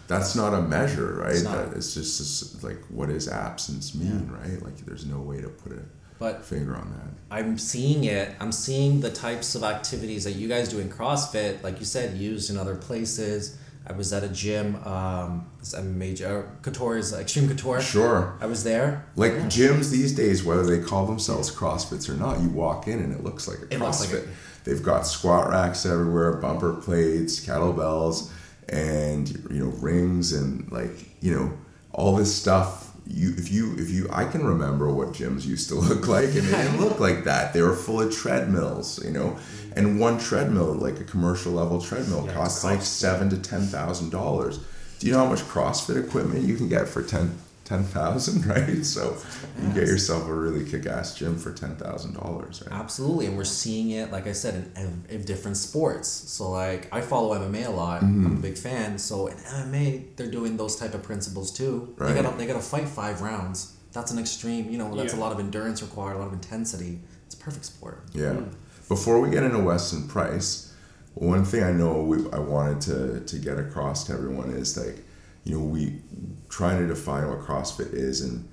That's not a measure, right? It's not. That it's just this, like what does absence mean, right? Like there's no way to put a But finger on that. I'm seeing it. I'm seeing the types of activities that you guys do in CrossFit, like you said, used in other places. I was at a gym, um, this MMA, gy- uh, Couture's Xtreme Couture. Sure. I was there. Like gyms these days, whether they call themselves CrossFits or not, you walk in and it looks like a It looks CrossFit. like it. They've got squat racks everywhere, bumper plates, kettlebells, and you know rings and like you know all this stuff you if you if you I can remember what gyms used to [laughs] look like and they didn't look [laughs] like that. They were full of treadmills, you know. Mm-hmm. And one treadmill, like a commercial level treadmill, Yeah, costs like seven to ten thousand dollars. Do you know how much CrossFit equipment you can get for ten ten thousand, [laughs] right? So you get yourself a really kick ass gym for ten thousand dollars, right? Absolutely, and we're seeing it, like I said, in, in, in different sports. So, like, I follow MMA a lot. Mm-hmm. I'm a big fan. So, in MMA, they're doing those type of principles too. Right. They gotta they gotta fight five rounds. That's an extreme. You know, that's a lot of endurance required, a lot of intensity. It's a perfect sport. Yeah. Before we get into Weston Price, one thing I know we, I wanted to, to get across to everyone is like, you know, we trying to define what CrossFit is, and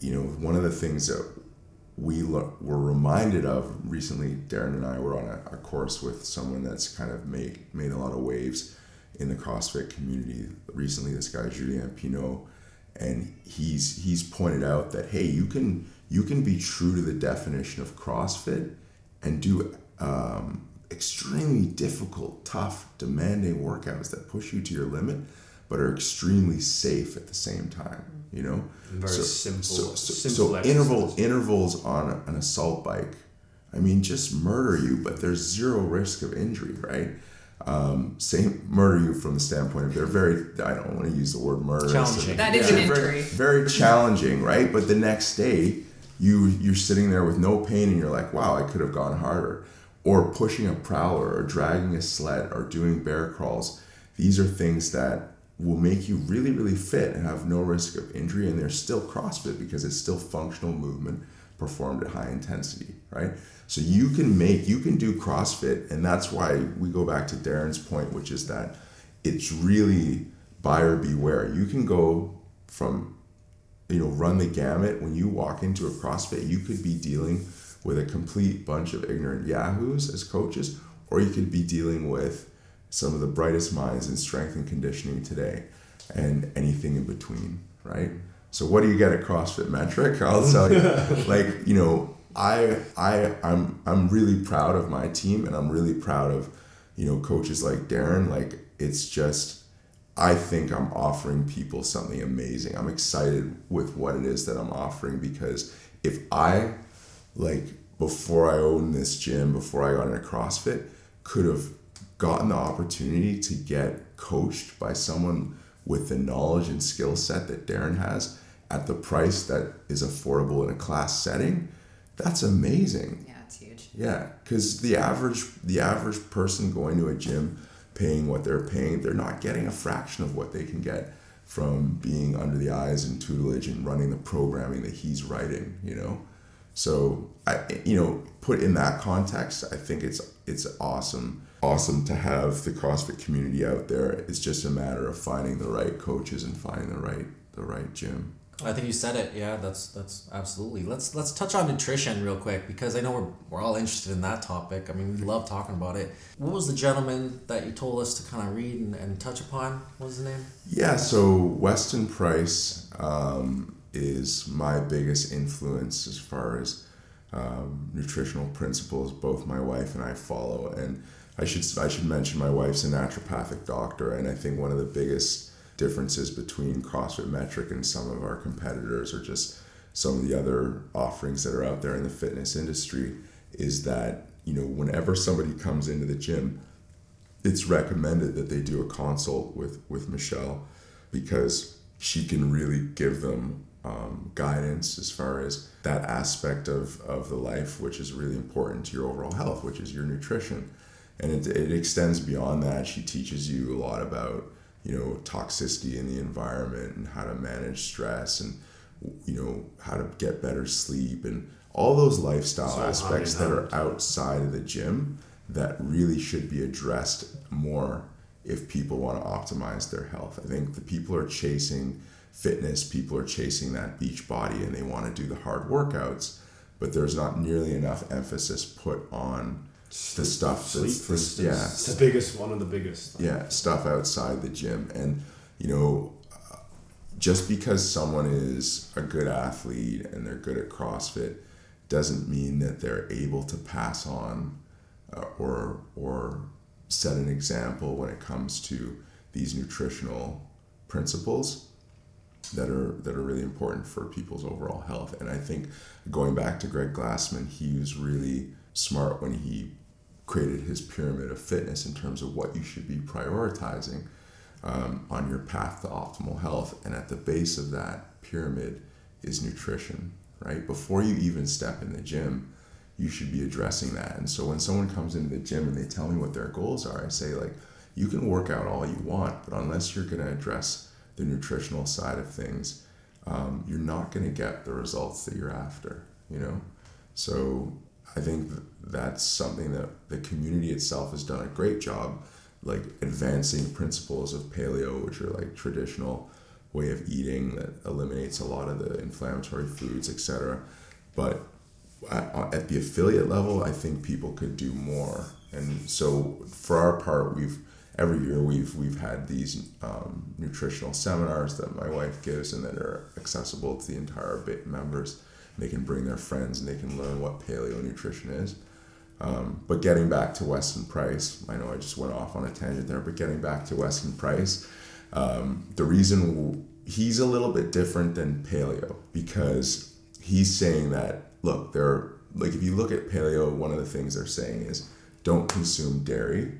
you know, one of the things that we lo- were reminded of recently. Darren and I were on a, a course with someone that's kind of made made a lot of waves in the CrossFit community recently. This guy Julien Pineau, and he's he's pointed out that hey, you can you can be true to the definition of CrossFit and do um, extremely difficult, tough, demanding workouts that push you to your limit, but are extremely safe at the same time. You know, Very simple- So, so, simple so interval intervals on an assault bike. I mean, just murder you, but there's zero risk of injury, right? Um, same murder you from the standpoint of they're very. I don't want to use the word murder. Challenging. That is Yeah. an Very- injury. Very challenging, right? But the next day, you you're sitting there with no pain, and you're like, "Wow, I could have gone harder." Or pushing a prowler, or dragging a sled, or doing bear crawls. These are things that will make you really, really fit and have no risk of injury, and they're still CrossFit because it's still functional movement performed at high intensity, right? So you can make, you can do CrossFit, and that's why we go back to Darren's point, which is that it's really buyer beware. You can go from you know run the gamut when you walk into a crossfit you could be dealing with a complete bunch of ignorant yahoos as coaches or you could be dealing with some of the brightest minds in strength and conditioning today and anything in between right? So what do you get at crossfit metric? [laughs] I'll tell you. Like you know i i i'm i'm really proud of my team and i'm really proud of you know coaches like darren. Like it's just I think I'm offering people something amazing. I'm excited with what it is that I'm offering because if I, like, before I owned this gym, before I got into CrossFit, could have gotten the opportunity to get coached by someone with the knowledge and skill set that Darren has at the price that is affordable in a class setting, that's amazing. Yeah, it's huge. Yeah, because the average the average person going to a gym, paying what they're paying, they're not getting a fraction of what they can get from being under the eyes and tutelage and running the programming that he's writing. You know, so I you know put in that context, I think it's it's awesome awesome to have the CrossFit community out there. It's just a matter of finding the right coaches and finding the right the right gym. I think you said it. Yeah, that's that's absolutely. Let's let's touch on nutrition real quick because I know we're, we're all interested in that topic. I mean, we love talking about it. What was the gentleman that you told us to kind of read and, and touch upon? What was his name? Yeah, so Weston Price um, is my biggest influence as far as um, nutritional principles. Both my wife and I follow, and I should I should mention my wife's a naturopathic doctor, and I think one of the biggest differences between CrossFit Metric and some of our competitors, or just some of the other offerings that are out there in the fitness industry, is that you know whenever somebody comes into the gym it's recommended that they do a consult with with Michelle because she can really give them um, guidance as far as that aspect of, of the life which is really important to your overall health which is your nutrition and it, it extends beyond that she teaches you a lot about you know toxicity in the environment and how to manage stress and you know how to get better sleep and all those lifestyle hand aspects that are outside of the gym that really should be addressed more if people want to optimize their health. I think the people are chasing fitness, people are chasing that beach body and they want to do the hard workouts, but there's not nearly enough emphasis put on the stuff Sleep, that's for this, yeah, It's the biggest, one of the biggest. yeah, stuff outside the gym. And, you know, uh, just because someone is a good athlete and they're good at CrossFit doesn't mean that they're able to pass on uh, or, or set an example when it comes to these nutritional principles that are that are really important for people's overall health. And I think going back to Greg Glassman, he was really smart when he created his pyramid of fitness in terms of what you should be prioritizing um, on your path to optimal health. And at the base of that pyramid is nutrition, right? Before you even step in the gym, you should be addressing that. And so when someone comes into the gym and they tell me what their goals are, I say like, you can work out all you want, but unless you're going to address the nutritional side of things, um, you're not going to get the results that you're after. You know, so I think that's something that the community itself has done a great job, like advancing principles of paleo, which are like traditional way of eating that eliminates a lot of the inflammatory foods, etc. But at, the affiliate level, I think people could do more. And so for our part, we've every year we've we've had these um, nutritional seminars that my wife gives and that are accessible to the entire bit members. They can bring their friends and they can learn what paleo nutrition is. Um, but getting back to Weston Price, I know I just went off on a tangent there, but getting back to Weston Price, um, the reason he's a little bit different than paleo because he's saying that look, there like if you look at paleo, one of the things they're saying is don't consume dairy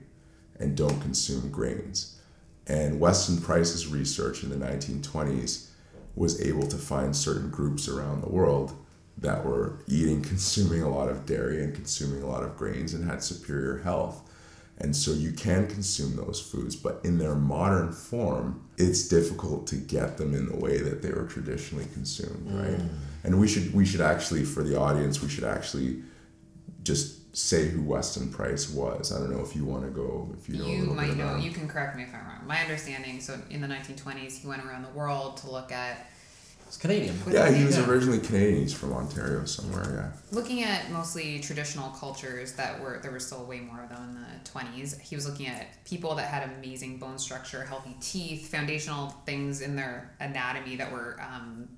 and don't consume grains. And Weston Price's research in the 1920s was able to find certain groups around the world that were eating, consuming a lot of dairy and consuming a lot of grains and had superior health. And so you can consume those foods, but in their modern form, it's difficult to get them in the way that they were traditionally consumed, right? Mm. And we should we should actually for the audience, we should actually just say who Weston Price was. I don't know if you want to go. If you know, you might know. You can correct me if I'm wrong. My understanding. So in the 1920s, he went around the world to look at. It's Canadian. Yeah, he was yeah. originally Canadian. He's from Ontario somewhere. Yeah. Looking at mostly traditional cultures that were there were still way more of them in the 20s. He was looking at people that had amazing bone structure, healthy teeth, foundational things in their anatomy that were um,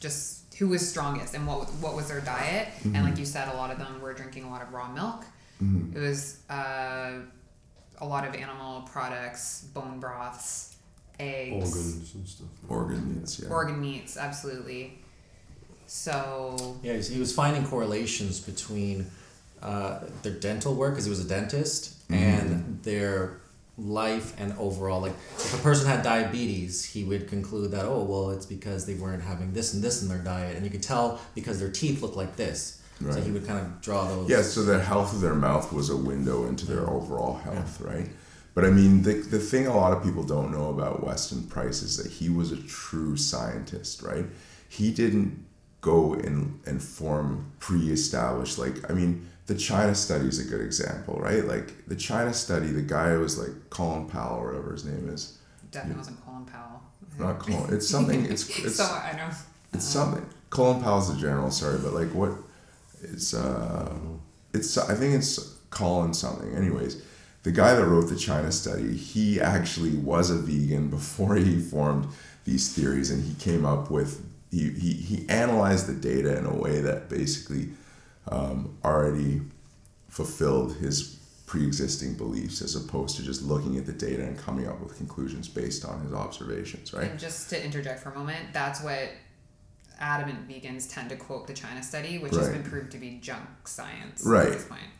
just who was strongest and what what was their diet. Mm-hmm. And like you said, a lot of them were drinking a lot of raw milk. Mm-hmm. It was uh, a lot of animal products, bone broths, eggs, organs and stuff. Organ meats, yeah. Organ meats, absolutely. So yeah, he was finding correlations between uh, their dental work because he was a dentist mm-hmm. and their life and overall like if a person had diabetes he would conclude that oh well it's because they weren't having this and this in their diet and you could tell because their teeth look like this right. so he would kind of draw those yeah so the health of their mouth was a window into their overall health yeah. right but i mean the, the thing a lot of people don't know about weston price is that he was a true scientist right he didn't go and, and form pre-established like i mean the China study is a good example, right? Like the China study, the guy was like Colin Powell or whatever his name is. Definitely wasn't Colin Powell. Not Colin. It's something. It's [laughs] it's. so I know. It's something. Colin Powell's the general. Sorry, but like what? It's uh, it's I think it's Colin something. Anyways, the guy that wrote the China study, he actually was a vegan before he formed these theories, and he came up with he he he analyzed the data in a way that basically um, already fulfilled his pre-existing beliefs as opposed to just looking at the data and coming up with conclusions based on his observations right? And just to interject for a moment that's what adamant vegans tend to quote the china study which right. has been proved to be junk science right.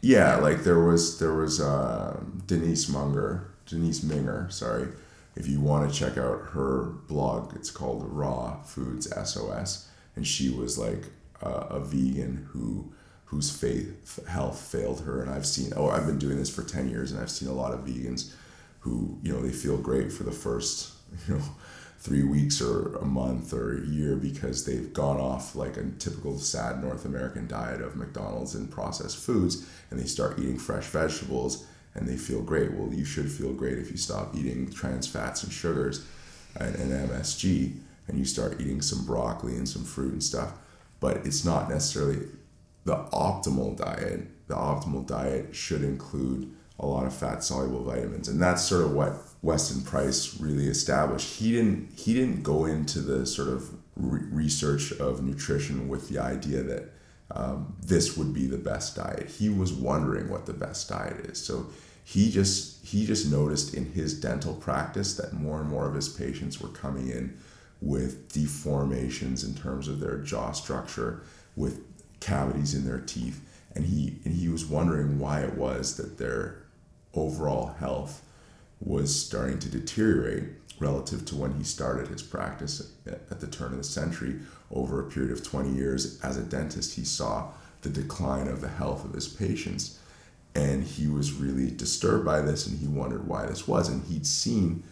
yeah, like there was there was uh, denise munger denise minger sorry if you want to check out her blog it's called raw foods sos and she was like uh, a vegan who whose faith health failed her and i've seen oh i've been doing this for 10 years and i've seen a lot of vegans who you know they feel great for the first [laughs] you know three weeks or a month or a year because they've gone off like a typical sad north american diet of mcdonald's and processed foods and they start eating fresh vegetables and they feel great. Well you should feel great if you stop eating trans fats and sugars and, and msg and you start eating some broccoli and some fruit and stuff. But it's not necessarily the optimal diet, the optimal diet should include a lot of fat soluble vitamins, and that's sort of what Weston Price really established. He didn't he didn't go into the sort of re- research of nutrition with the idea that um, this would be the best diet. He was wondering what the best diet is. So he just he just noticed in his dental practice that more and more of his patients were coming in with deformations in terms of their jaw structure, with cavities in their teeth, and he and he was wondering why it was that their overall health was starting to deteriorate relative to when he started his practice at the turn of the century. Over a period of 20 years as a dentist, he saw the decline of the health of his patients. And he was really disturbed by this and he wondered why this was. And he'd seen,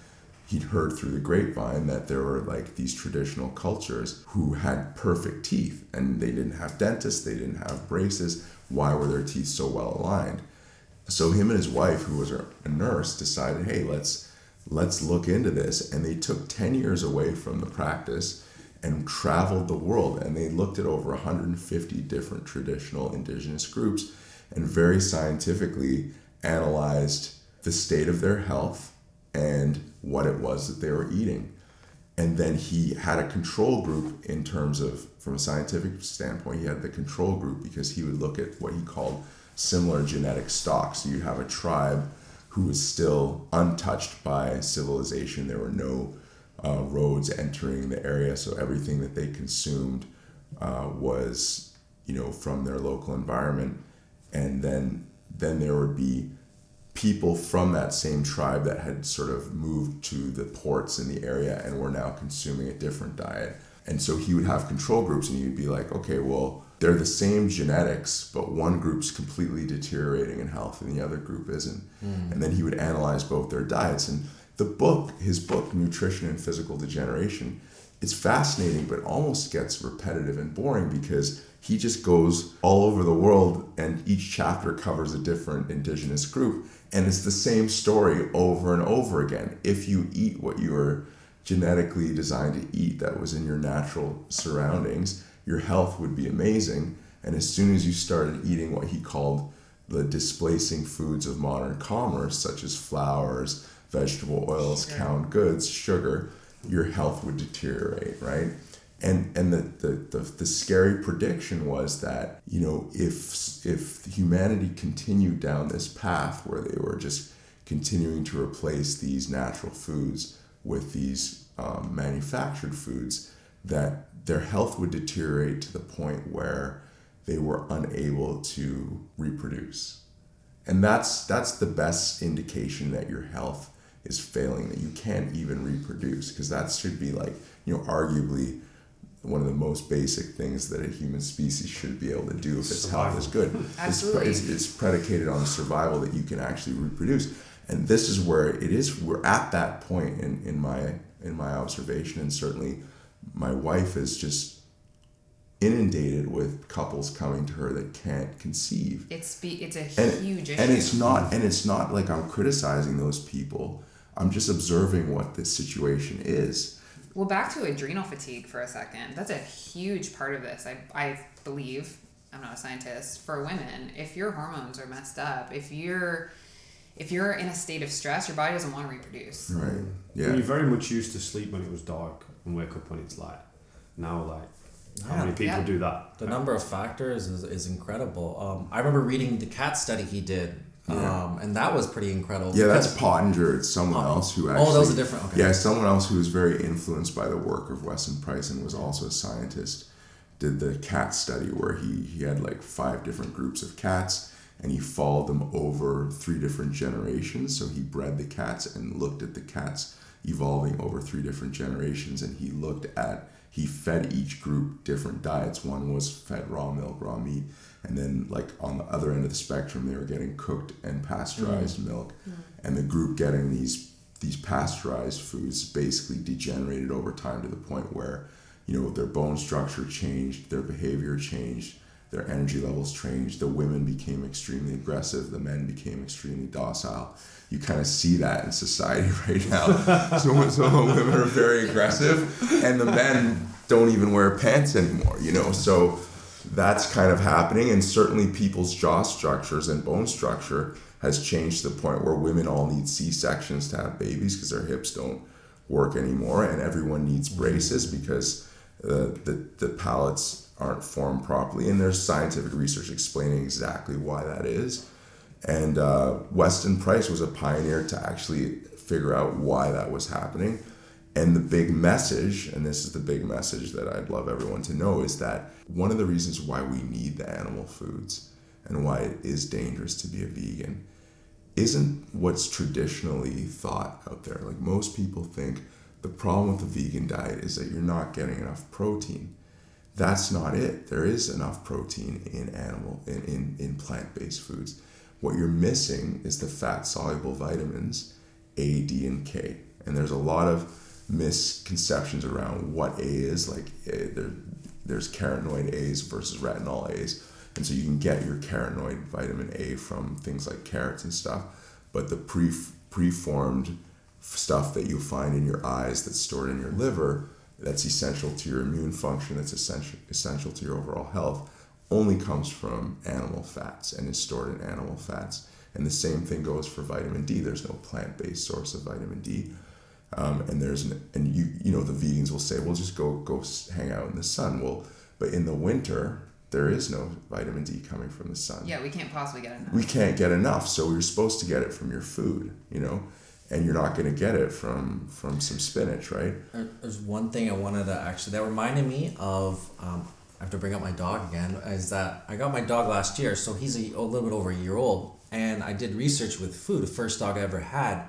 he'd heard through the grapevine that there were like these traditional cultures who had perfect teeth and they didn't have dentists, they didn't have braces. Why were their teeth so well aligned? So him and his wife, who was a nurse, decided, hey, let's let's look into this. And they took 10 years away from the practice and traveled the world and they looked at over 150 different traditional indigenous groups and very scientifically analyzed the state of their health and what it was that they were eating and then he had a control group in terms of from a scientific standpoint he had the control group because he would look at what he called similar genetic stock so you have a tribe who was still untouched by civilization. There were no uh, roads entering the area, so everything that they consumed uh, was, you know, from their local environment, and then then there would be people from that same tribe that had sort of moved to the ports in the area and were now consuming a different diet. And so he would have control groups, and he would be like, okay, well, they're the same genetics, but one group's completely deteriorating in health and the other group isn't. Mm. And then he would analyze both their diets. And the book, his book, Nutrition and Physical Degeneration, it's fascinating, but almost gets repetitive and boring because he just goes all over the world and each chapter covers a different indigenous group. And it's the same story over and over again. If you eat what you were genetically designed to eat that was in your natural surroundings, your health would be amazing. And as soon as you started eating what he called the displacing foods of modern commerce, such as flours, vegetable oils, sure. canned goods, sugar, your health would deteriorate, right? And and the, the, the, the scary prediction was that, you know, if if humanity continued down this path where they were just continuing to replace these natural foods with these um, manufactured foods, that their health would deteriorate to the point where they were unable to reproduce. And that's that's the best indication that your health is failing that you can't even reproduce because that should be like you know arguably one of the most basic things that a human species should be able to do if its survival. health is good Absolutely. It's, it's, it's predicated on survival that you can actually reproduce and this is where it is we're at that point in, in my in my observation and certainly my wife is just inundated with couples coming to her that can't conceive it's be, it's a and, huge issue and it's not and it's not like i'm criticizing those people I'm just observing what the situation is. Well, back to adrenal fatigue for a second. That's a huge part of this. I, I believe, I'm not a scientist, for women, if your hormones are messed up, if you're if you're in a state of stress, your body doesn't want to reproduce. Right. Yeah. you're very much used to sleep when it was dark and wake up when it's light. Now, like, how many people yeah. do that? The number of factors is, is incredible. Um, I remember reading the cat study he did yeah. Um, and that was pretty incredible. Yeah, that's Pottenger. It's someone oh. else who actually. Oh, those are different. Okay. Yeah, someone else who was very influenced by the work of Weston Price and was also a scientist. Did the cat study where he he had like five different groups of cats and he followed them over three different generations. So he bred the cats and looked at the cats evolving over three different generations, and he looked at he fed each group different diets. One was fed raw milk, raw meat and then like on the other end of the spectrum they were getting cooked and pasteurized mm. milk mm. and the group getting these these pasteurized foods basically degenerated over time to the point where you know their bone structure changed their behavior changed their energy levels changed the women became extremely aggressive the men became extremely docile you kind of see that in society [laughs] right now. So some, some women are very aggressive and the men don't even wear pants anymore you know? So that's kind of happening and certainly people's jaw structures and bone structure has changed to the point where women all need c-sections to have babies because their hips don't work anymore and everyone needs braces because uh, the, the palates aren't formed properly and there's scientific research explaining exactly why that is And uh, Weston Price was a pioneer to actually figure out why that was happening. And the big message, and this is the big message that I'd love everyone to know, is that one of the reasons why we need the animal foods and why it is dangerous to be a vegan isn't what's traditionally thought out there. Like most people think the problem with the vegan diet is that you're not getting enough protein. That's not it. There is enough protein in animal in, in, in plant-based foods. What you're missing is the fat soluble vitamins A, D, and K. And there's a lot of misconceptions around what A is. Like there, there's carotenoid A's versus retinol A's. And so you can get your carotenoid vitamin A from things like carrots and stuff. But the pre preformed stuff that you find in your eyes that's stored in your liver, that's essential to your immune function, that's essential essential to your overall health, only comes from animal fats and is stored in animal fats. And the same thing goes for vitamin D. There's no plant-based source of vitamin D. Um, and there's an, and you you know the vegans will say, well, just go go hang out in the sun. Well, but in the winter there is no vitamin D coming from the sun. Yeah, we can't possibly get enough. We can't get enough, so you're supposed to get it from your food, you know, and you're not going to get it from from some spinach, right? There's one thing I wanted to actually that reminded me of. Um, I have to bring up my dog again. Is that I got my dog last year, so he's a, a little bit over a year old, and I did research with food. The first dog I ever had.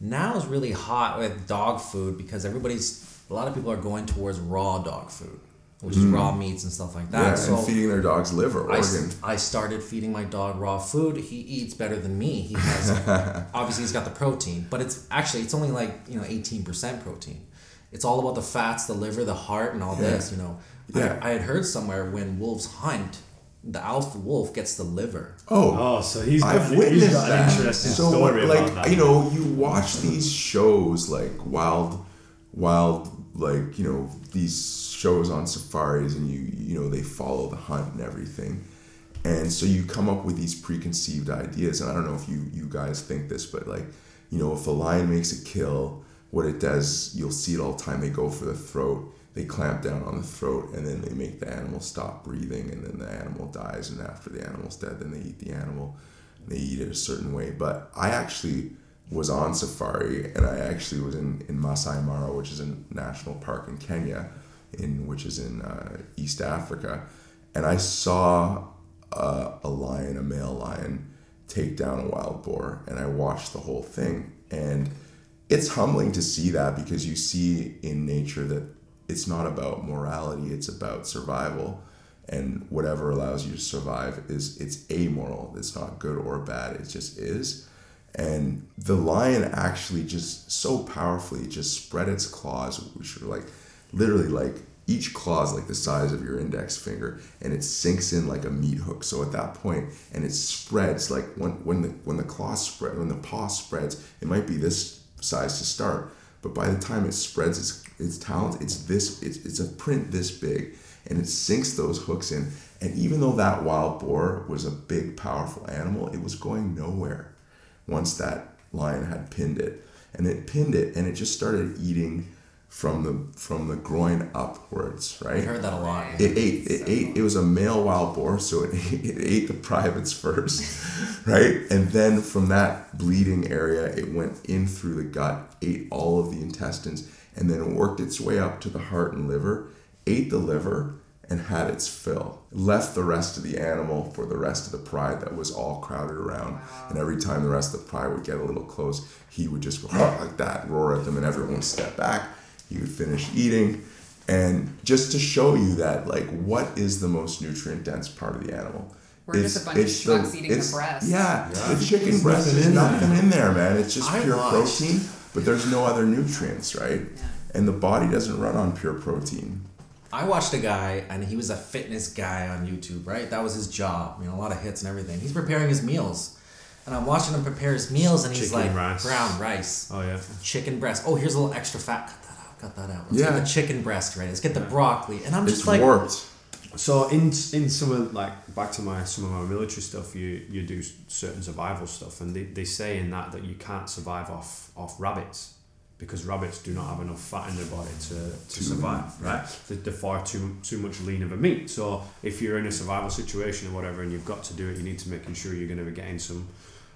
Now is really hot with dog food because everybody's a lot of people are going towards raw dog food which is raw mm. meats and stuff like that. Yeah, so and feeding their dogs liver, I, organ. I started feeding my dog raw food. He eats better than me. He has [laughs] obviously he's got the protein, but it's actually it's only like you know eighteen percent protein. It's all about the fats, the liver, the heart, and all Yeah. this. You know, Yeah. I, I had heard somewhere when wolves hunt, the alpha wolf gets the liver. Oh, Oh, so he's got, I've he's witnessed got that. an interesting so, story like about that. you know, you watch these shows like wild, wild, like you know these shows on safaris, and you you know they follow the hunt and everything, and so you come up with these preconceived ideas. And I don't know if you you guys think this, but like you know, if a lion makes a kill, what it does, you'll see it all the time. They go for the throat. They clamp down on the throat and then they make the animal stop breathing and then the animal dies and after the animal's dead then they eat the animal they eat it a certain way. But i actually was on safari and i actually was in, in masai mara which is a national park in kenya in which is in uh, east africa. And i saw uh, a lion a male lion take down a wild boar and i watched the whole thing. And it's humbling to see that because you see in nature that it's not about morality it's about survival. And whatever allows you to survive is it's amoral. It's not good or bad it just is. And the lion actually just so powerfully just spread its claws which are like literally like each claw is like the size of your index finger and it sinks in like a meat hook. So at that point and it spreads like when when the when the claw spread when the paw spreads it might be this size to start but by the time it spreads its its talons it's this it's, it's a print this big and it sinks those hooks in and even though that wild boar was a big powerful animal it was going nowhere once that lion had pinned it and it pinned it and it just started eating from the from the groin upwards right? I heard that a lot. it ate it ate it was a male wild boar so it ate, [laughs] it ate the privates first [laughs] right and then from that bleeding area it went in through the gut ate all of the intestines and then worked its way up to the heart and liver ate the liver and had its fill. Left the rest of the animal for the rest of the pride that was all crowded around. And every time the rest of the pride would get a little close he would just go [laughs] like that roar at them and everyone would step back. He would finish eating. And just to show you that like what is the most nutrient dense part of the animal? We're just a bunch of schmucks eating the breast. yeah, Yeah. the chicken breast. Nothing is nothing in there man. It's just I pure watched- protein but there's no other nutrients right Yeah. and the body doesn't run on pure protein I watched a guy, and he was a fitness guy on YouTube, right? That was his job. You know, a lot of hits and everything. He's preparing his meals, and I'm watching him prepare his meals, and he's Chicken like, rice. brown rice, oh yeah. chicken breast. Oh, here's a little extra fat. Cut that out. Cut that out. Let's Yeah. get the chicken breast right. Let's get the broccoli. And I'm it's just like, warped So in in some of like back to my some of my military stuff, you you do certain survival stuff, and they, they say in that that you can't survive off off rabbits because rabbits do not have enough fat in their body to, to Too survive, lean, right? They're, they're far too too much lean of a meat. So if you're in a survival situation or whatever, and you've got to do it, you need to make sure you're going to be getting some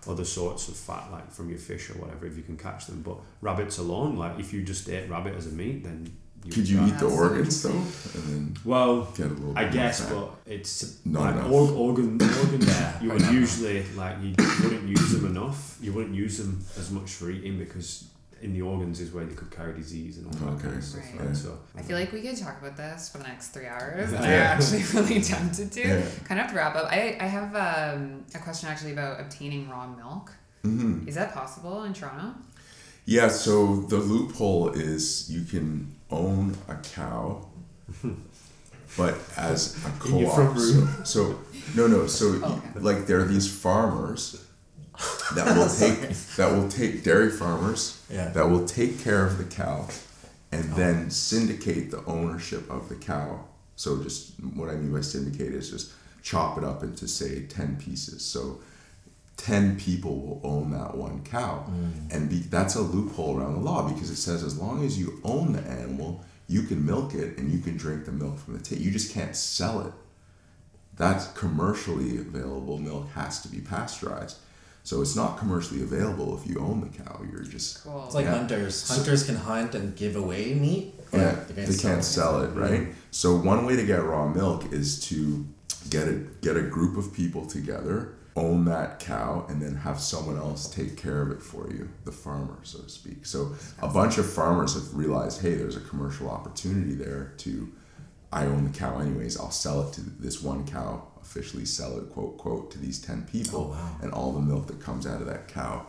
other sorts of fat, like from your fish or whatever, if you can catch them. But rabbits alone, like if you just ate rabbit as a meat, then Could you eat the organs though, and then Well, get a little? I guess, more fat? but it's Not like enough. org, organ organs. [coughs] Yeah, you would usually like you wouldn't use them enough. You wouldn't use them as much for eating because in the organs is where they could carry disease and all that kind of stuff. right. Right? So I feel like we could talk about this for the next three hours, Yeah. I'm actually [laughs] really tempted to. Yeah. Kind of have to wrap up. I, I have um, a question actually about obtaining raw milk. Mhm. Is that possible in Toronto? Yeah, so the loophole is you can own a cow, [laughs] but as a In your front co-op. So, so no, no. So oh, Okay. like there are these farmers that will [laughs] take that will take dairy farmers Yeah. that will take care of the cow, and Oh. then syndicate the ownership of the cow. So just what I mean by syndicate is just chop it up into say ten pieces. So. 10 people will own that one cow mm. and be, that's a loophole around the law because it says as long as you own the animal you can milk it and you can drink the milk from the tip you just can't sell it That's commercially available milk has to be pasteurized so it's not commercially available if you own the cow you're just Cool. It's like Yeah. hunters. Hunters can hunt and give away meat. yeah they they can't sell it right so one way to get raw milk is to get a get a group of people together own that cow and then have someone else take care of it for you the farmer so to speak. So a bunch of farmers have realized hey there's a commercial opportunity there to i own the cow anyways i'll sell it to this one cow officially sell it quote quote to these 10 people Oh, wow. and all the milk that comes out of that cow.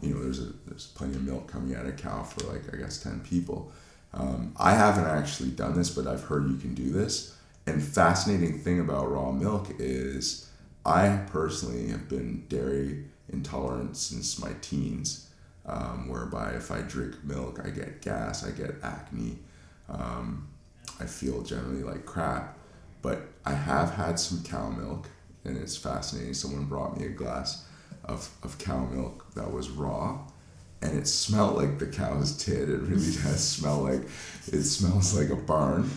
You know there's a there's plenty of milk coming out of a cow for like i guess 10 people. Um, i haven't actually done this but i've heard you can do this. And fascinating thing about raw milk is i personally have been dairy intolerant since my teens um, whereby if i drink milk i get gas i get acne um, i feel generally like crap but i have had some cow milk and it's fascinating someone brought me a glass of, of cow milk that was raw and it smelled like the cow's tit. It really [laughs] does smell like it smells like a barn.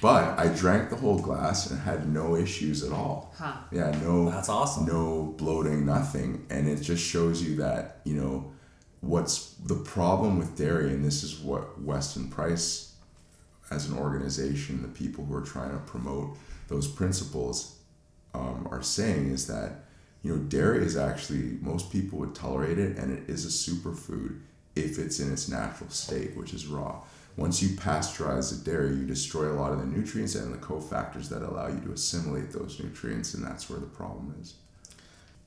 But I drank the whole glass and had no issues at all. Huh. Yeah, no That's awesome. no bloating, nothing. And it just shows you that, you know, what's the problem with dairy, and this is what Weston Price, as an organization, the people who are trying to promote those principles um, are saying is that, you know, dairy is actually, most people would tolerate it, and it is a superfood if it's in its natural state, which is raw. Once you pasteurize the dairy, you destroy a lot of the nutrients and the cofactors that allow you to assimilate those nutrients, and that's where the problem is.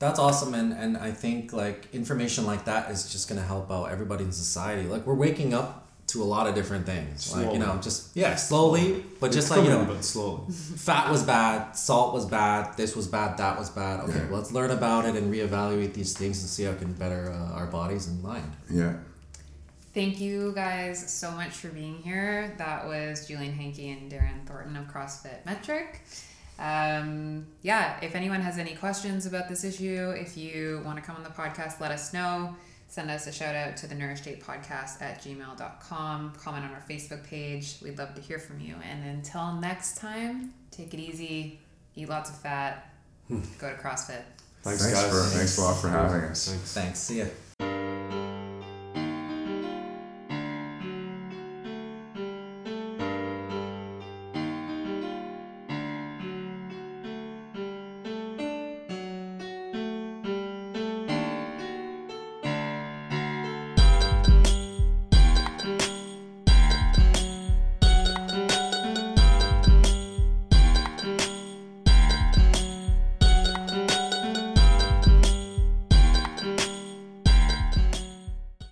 That's awesome, and and I think like information like that is just gonna help out everybody in society. Like we're waking up to a lot of different things. Like you know, just yeah, slowly, but It's just like you know, but slowly. fat was bad, salt was bad, this was bad, that was bad. Okay, Yeah. well, let's learn about it and reevaluate these things and see how it can better uh, our bodies and mind. Yeah. Thank you guys so much for being here. That was Julian Hankey and Darren Thornton of CrossFit Metric. Um, yeah, if anyone has any questions about this issue, if you want to come on the podcast, let us know. Send us a shout out to the Nourished Ape Podcast at gmail.com. Comment on our Facebook page. We'd love to hear from you. And until next time, take it easy, eat lots of fat, go to CrossFit. Thanks, Thanks guys. for thanks a lot for having us. Thanks. Thanks. See ya.